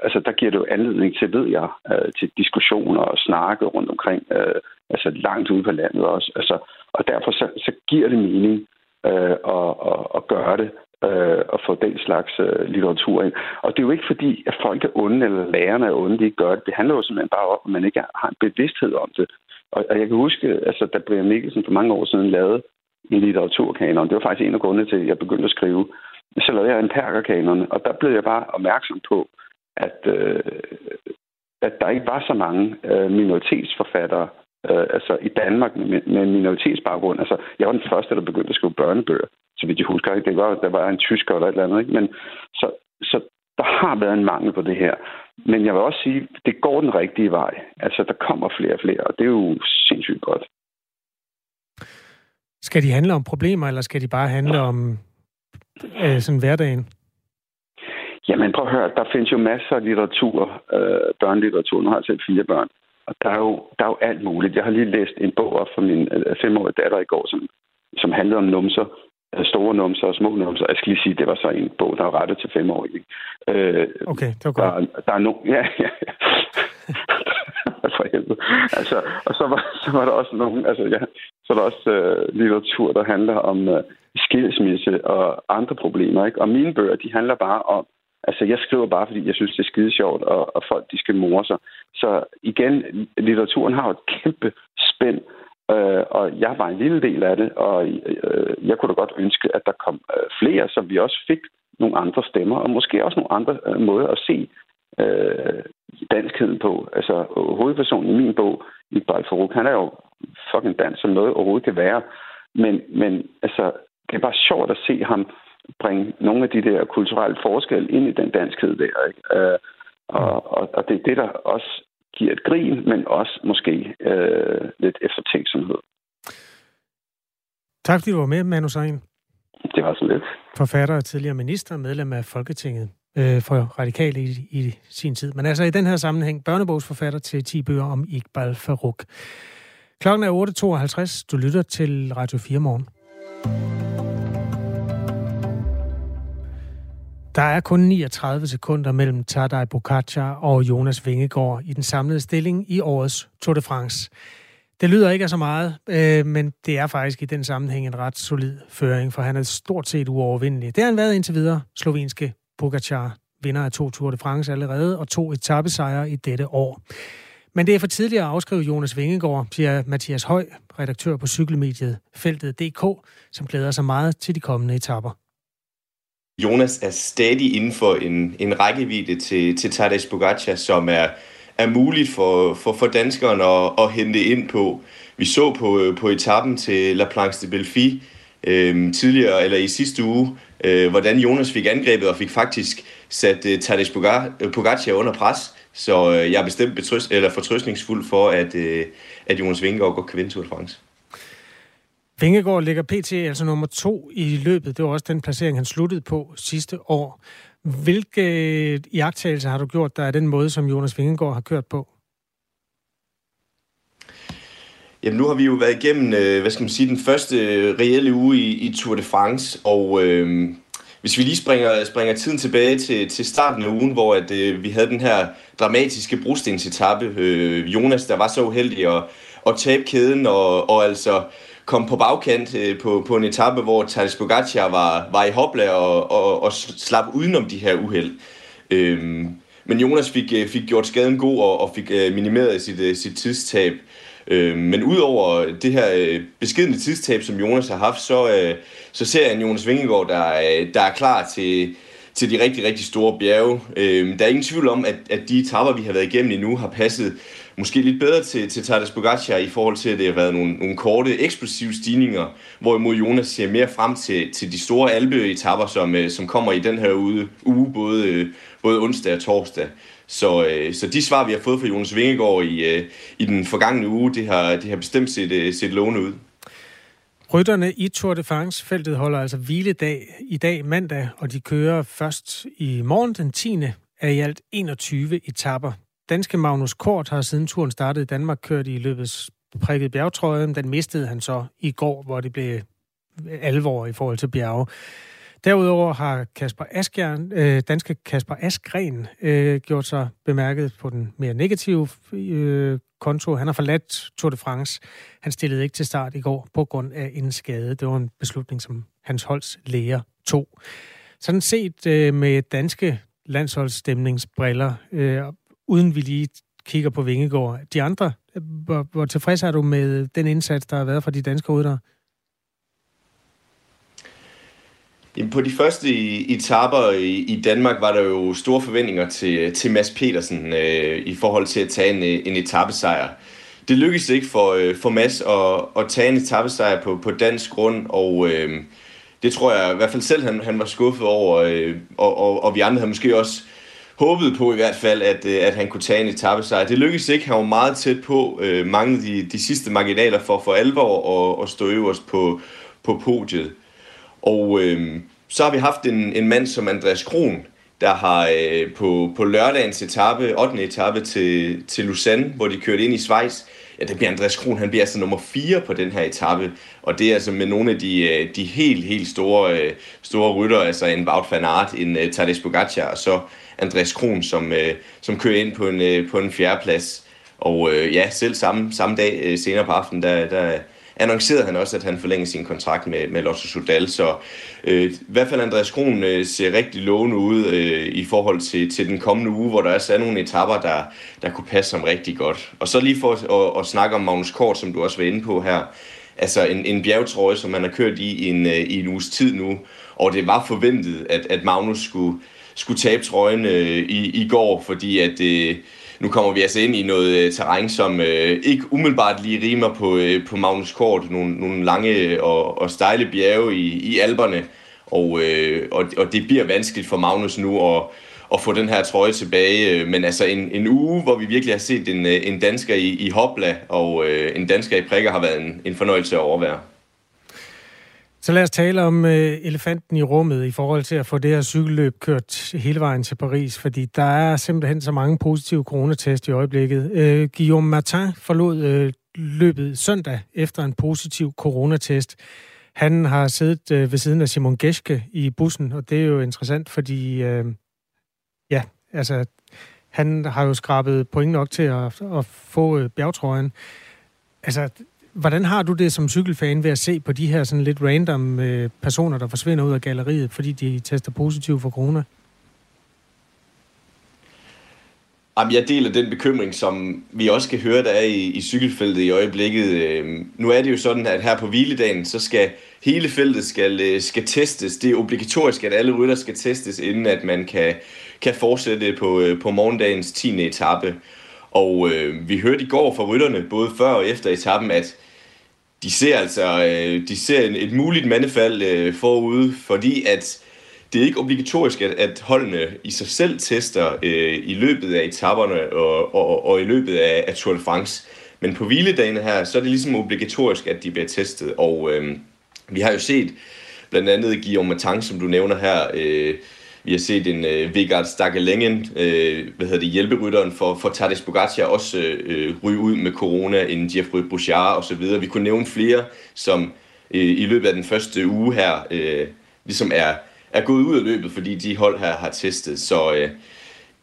altså, der giver det jo anledning til, ved jeg, øh, til diskussioner og snakke rundt omkring, øh, altså langt ude på landet også. Altså, og derfor så, så giver det mening øh, at, at, at gøre det øh, og få den slags øh, litteratur ind. Og det er jo ikke fordi, at folk er onde, eller lærerne er onde, de ikke gør det. Det handler jo simpelthen bare om, at man ikke har en bevidsthed om det. Og, og jeg kan huske, altså, da Brian Mikkelsen for mange år siden lavede en litteraturkanon. Det var faktisk en af grundene til, at jeg begyndte at skrive. Så lavede jeg en perkerkanon, og der blev jeg bare opmærksom på, at, øh, at der ikke var så mange øh, minoritetsforfattere øh, altså i Danmark med, med minoritetsbaggrund. Altså, jeg var den første, der begyndte at skrive børnebøger, så vidt jeg husker. Ikke? Det var, der var en tysker eller et eller andet. Ikke? Men, så, så der har været en mangel på det her. Men jeg vil også sige, det går den rigtige vej. Altså, der kommer flere og flere, og det er jo sindssygt godt. Skal de handle om problemer, eller skal de bare handle om øh, sådan hverdagen? Jamen prøv at høre, der findes jo masser af litteratur, øh, børnelitteratur. Nu har jeg selv fire børn. Og der er, jo, der er jo alt muligt. Jeg har lige læst en bog op for min øh, femårige datter i går, som, som handlede om numser. Store numser og små numser. Jeg skal lige sige, det var så en bog, der var rettet til femårige. Øh, okay, det var godt. Der, der er no... Ja, ja, ja. for helvede. Altså, og så var, så var der også nogen, altså ja, så er der også øh, litteratur, der handler om øh, skilsmisse og andre problemer. Ikke? Og mine bøger, de handler bare om, altså jeg skriver bare, fordi jeg synes, det er skide sjovt, og, og folk, de skal more sig. Så igen, litteraturen har jo et kæmpe spænd, øh, og jeg var en lille del af det, og øh, jeg kunne da godt ønske, at der kom øh, flere, som vi også fik nogle andre stemmer, og måske også nogle andre øh, måder at se øh, danskheden på. Altså hovedpersonen i min bog, Iqbal Farouk, han er jo fucking dansk, som noget overhovedet kan være. Men, men altså, det er bare sjovt at se ham bringe nogle af de der kulturelle forskelle ind i den danskhed der. Ikke? Øh, og, og, og det er det, der også giver et grin, men også måske øh, lidt eftertænksomhed. Tak fordi du var med, Manu Sagen. Det var så lidt. Forfatter og tidligere minister, medlem af Folketinget øh, for radikale i, i sin tid. Men altså i den her sammenhæng, børnebogsforfatter til 10 bøger om Iqbal Farouk. Klokken er 8.52. Du lytter til Radio 4 morgen. Der er kun 39 sekunder mellem Tadej Pogacar og Jonas Vingegaard i den samlede stilling i årets Tour de France. Det lyder ikke af så meget, øh, men det er faktisk i den sammenhæng en ret solid føring, for han er stort set uovervindelig. Det har han været indtil videre, slovenske Pogacar, vinder af to Tour de France allerede, og to etappesejre i dette år. Men det er for tidligt at afskrive Jonas Vingegaard, siger Mathias Høj, redaktør på cykelmediet Feltet.dk, som glæder sig meget til de kommende etapper. Jonas er stadig inden for en, en rækkevidde til, til Tadej Pogacar, som er, er muligt for, for, for danskerne at, at hente ind på. Vi så på, øh, på etappen til La Planche de Belfi øh, tidligere, eller i sidste uge, øh, hvordan Jonas fik angrebet og fik faktisk sat øh, Tadej øh, Pogacar under pres. Så øh, jeg er bestemt betrøst, eller fortrøstningsfuld for, at, øh, at Jonas Vingegaard godt kan vinde Tour de France. Vingegaard ligger pt. altså nummer to i løbet. Det var også den placering, han sluttede på sidste år. Hvilke iagttagelser har du gjort der er den måde, som Jonas Vingegaard har kørt på? Jamen nu har vi jo været igennem, øh, hvad skal man sige, den første øh, reelle uge i, i Tour de France, og øh, hvis vi lige springer, springer tiden tilbage til, til starten af ugen, hvor at, øh, vi havde den her dramatiske brostensetappe. Øh, Jonas, der var så uheldig at, at tabe kæden, og, og altså kom på bagkant øh, på, på en etape, hvor Tadej Pogacar var, var i hopla og, og, og slap udenom de her uheld. Øhm, men Jonas fik, øh, fik gjort skaden god og, og fik øh, minimeret sit, øh, sit tidstab. Øh, men udover det her øh, beskidende tidstab, som Jonas har haft, så, øh, så ser jeg en Jonas Vingegaard, der, øh, der er klar til, til de rigtig, rigtig store bjerge. Øh, der er ingen tvivl om, at, at de etapper, vi har været igennem endnu, har passet måske lidt bedre til, til Tadej Pogacar i forhold til, at det har været nogle, nogle korte, eksplosive stigninger, hvorimod Jonas ser mere frem til, til de store alpeetapper, som, øh, som kommer i den her uge, uge både, øh, både onsdag og torsdag. Så, øh, så de svar, vi har fået fra Jonas Vingegaard i, i den forgangne uge, det har, det har bestemt set, set lovende ud. Rytterne i Tour de France-feltet holder altså hviledag i dag mandag, og de kører først i morgen den 10. af i alt 21 etapper. Danske Magnus Kort har siden turen startede i Danmark kørt i løbets prikket bjergtrøje. Den mistede han så i går, hvor det blev alvor i forhold til bjerge. Derudover har Kasper Askjern, øh, danske Kasper Askren øh, gjort sig bemærket på den mere negative øh, konto. Han har forladt Tour de France. Han stillede ikke til start i går på grund af en skade. Det var en beslutning, som hans holds læger tog. Sådan set øh, med danske landsholdsstemningsbriller, øh, uden vi lige kigger på Vingegård. De andre, hvor, hvor tilfreds er du med den indsats, der har været fra de danske ryttere? Jamen, på de første etaper i, i Danmark var der jo store forventninger til, til Mads Petersen øh, i forhold til at tage en, en etappesejr. Det lykkedes ikke for, øh, for Mads at, at tage en etappesejr på, på dansk grund, og øh, det tror jeg i hvert fald selv, han, han var skuffet over, øh, og, og, og vi andre havde måske også håbede på i hvert fald, at, øh, at han kunne tage en etappesejr. Det lykkedes ikke, han var meget tæt på, øh, mange af de, de sidste marginaler for for alvor at, at stå øverst på, på podiet. Og øh, så har vi haft en, en mand som Andreas Kron, der har øh, på, på lørdagens etape, 8. etape til, til Lausanne, hvor de kørte ind i Schweiz, ja, det bliver Andreas Kron, han bliver altså nummer 4 på den her etape, og det er altså med nogle af de, øh, de helt, helt store, øh, store rytter, altså en Wout van Aert, en Tadej Pogacar, og så Andreas Kron, som, øh, som kører ind på en, øh, på en fjerdeplads. Og øh, ja, selv samme, samme dag øh, senere på aftenen, der, der annoncerede han også, at han forlænger sin kontrakt med, med Lotto Sudal. Så øh, i hvert fald Andreas Kron øh, ser rigtig lovende ud øh, i forhold til, til den kommende uge, hvor der også er nogle etapper, der, der kunne passe ham rigtig godt. Og så lige for at, at, at snakke om Magnus Kort, som du også var inde på her. Altså en, en bjergtrøje, som man har kørt i en, øh, i en uges tid nu. Og det var forventet, at, at Magnus skulle, skulle tabe trøjen øh, i, i går, fordi at... Øh, nu kommer vi altså ind i noget øh, terræn, som øh, ikke umiddelbart lige rimer på, øh, på Magnus Kort. Nogle, nogle lange og, og stejle bjerge i, i alberne. Og, øh, og, og det bliver vanskeligt for Magnus nu at, at få den her trøje tilbage. Øh, men altså en, en uge, hvor vi virkelig har set en, øh, en dansker i, i Hopla og øh, en dansker i Prikker, har været en, en fornøjelse at overvære. Så lad os tale om øh, elefanten i rummet i forhold til at få det her cykelløb kørt hele vejen til Paris, fordi der er simpelthen så mange positive coronatest i øjeblikket. Øh, Guillaume Martin forlod øh, løbet søndag efter en positiv coronatest. Han har siddet øh, ved siden af Simon Geschke i bussen, og det er jo interessant, fordi øh, ja, altså han har jo skrabet point nok til at, at få øh, bjergtrøjen. Altså, Hvordan har du det som cykelfan ved at se på de her sådan lidt random øh, personer, der forsvinder ud af galleriet, fordi de tester positiv for corona? Jamen, jeg deler den bekymring, som vi også kan høre, der er i, i cykelfeltet i øjeblikket. Øh, nu er det jo sådan, at her på hviledagen, så skal hele feltet skal, øh, skal testes. Det er obligatorisk, at alle rytter skal testes, inden at man kan, kan fortsætte på, øh, på morgendagens 10. etape. Og øh, vi hørte i går fra rytterne, både før og efter etappen, at de ser altså øh, de ser en, et muligt mandefald øh, forude, fordi at det er ikke obligatorisk, at, at holdene i sig selv tester øh, i løbet af etaperne og, og, og i løbet af, af Tour de France. Men på hviledagene her, så er det ligesom obligatorisk, at de bliver testet. Og øh, vi har jo set blandt andet Guillaume Matang, som du nævner her, øh, vi har set en øh, Vigard Stakkelengen, øh, hvad hedder det, hjælperytteren for, for Tadej Pogacar, også øh, ryge ud med corona, en Jeffrey Bouchard og så videre. Vi kunne nævne flere, som øh, i løbet af den første uge her, øh, ligesom er, er gået ud af løbet, fordi de hold her har testet. Så øh,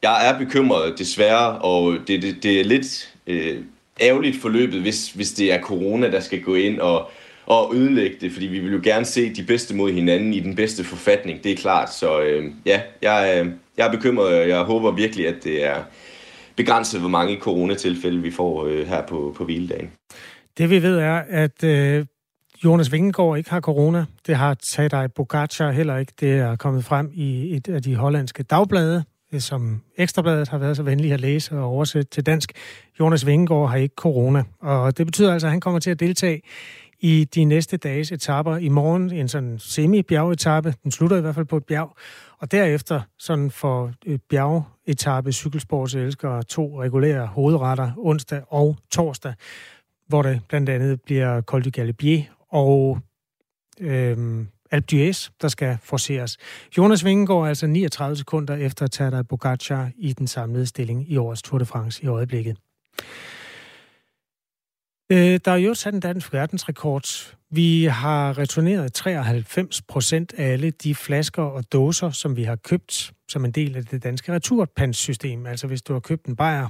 jeg er bekymret desværre, og det, det, det er lidt øh, ærgerligt forløbet, hvis, hvis det er corona, der skal gå ind og at ødelægge det, fordi vi vil jo gerne se de bedste mod hinanden i den bedste forfatning, det er klart. Så øh, ja, jeg, øh, jeg er bekymret, og jeg håber virkelig, at det er begrænset, hvor mange coronatilfælde vi får øh, her på, på hviledagen. Det vi ved er, at øh, Jonas Vingegaard ikke har corona. Det har Tadej Bogacar heller ikke. Det er kommet frem i et af de hollandske dagblade, øh, som Ekstrabladet har været så venlig at læse og oversætte til dansk. Jonas Vingegaard har ikke corona, og det betyder altså, at han kommer til at deltage i de næste dages etapper. I morgen en sådan semi-bjergetappe, den slutter i hvert fald på et bjerg, og derefter sådan for øh, bjergetappe cykelsportselskere to regulære hovedretter onsdag og torsdag, hvor det blandt andet bliver Col du Galibier og øhm, Alpe d'Huez, der skal forceres. Jonas Vingegaard er altså 39 sekunder efter Tadej Pogacar i den samlede stilling i årets Tour de France i øjeblikket. Øh, der er jo sat en dansk verdensrekord. Vi har returneret 93 procent af alle de flasker og dåser, som vi har købt som en del af det danske returpandssystem. Altså hvis du har købt en bajer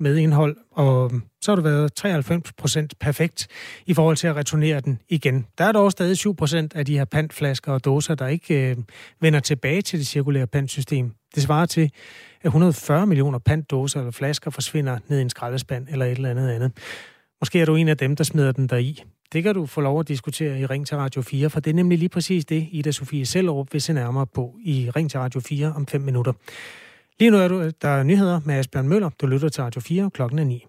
med indhold, og så har du været 93 procent perfekt i forhold til at returnere den igen. Der er dog stadig 7 procent af de her pantflasker og dåser, der ikke øh, vender tilbage til det cirkulære pantsystem. Det svarer til, at 140 millioner pantdåser eller flasker forsvinder ned i en skraldespand eller et eller andet andet. Måske er du en af dem, der smider den der i. Det kan du få lov at diskutere i Ring til Radio 4, for det er nemlig lige præcis det, Ida Sofie Sellerup vil se nærmere på i Ring til Radio 4 om 5 minutter. Lige nu er du, der er nyheder med Asbjørn Møller. Du lytter til Radio 4, klokken er 9.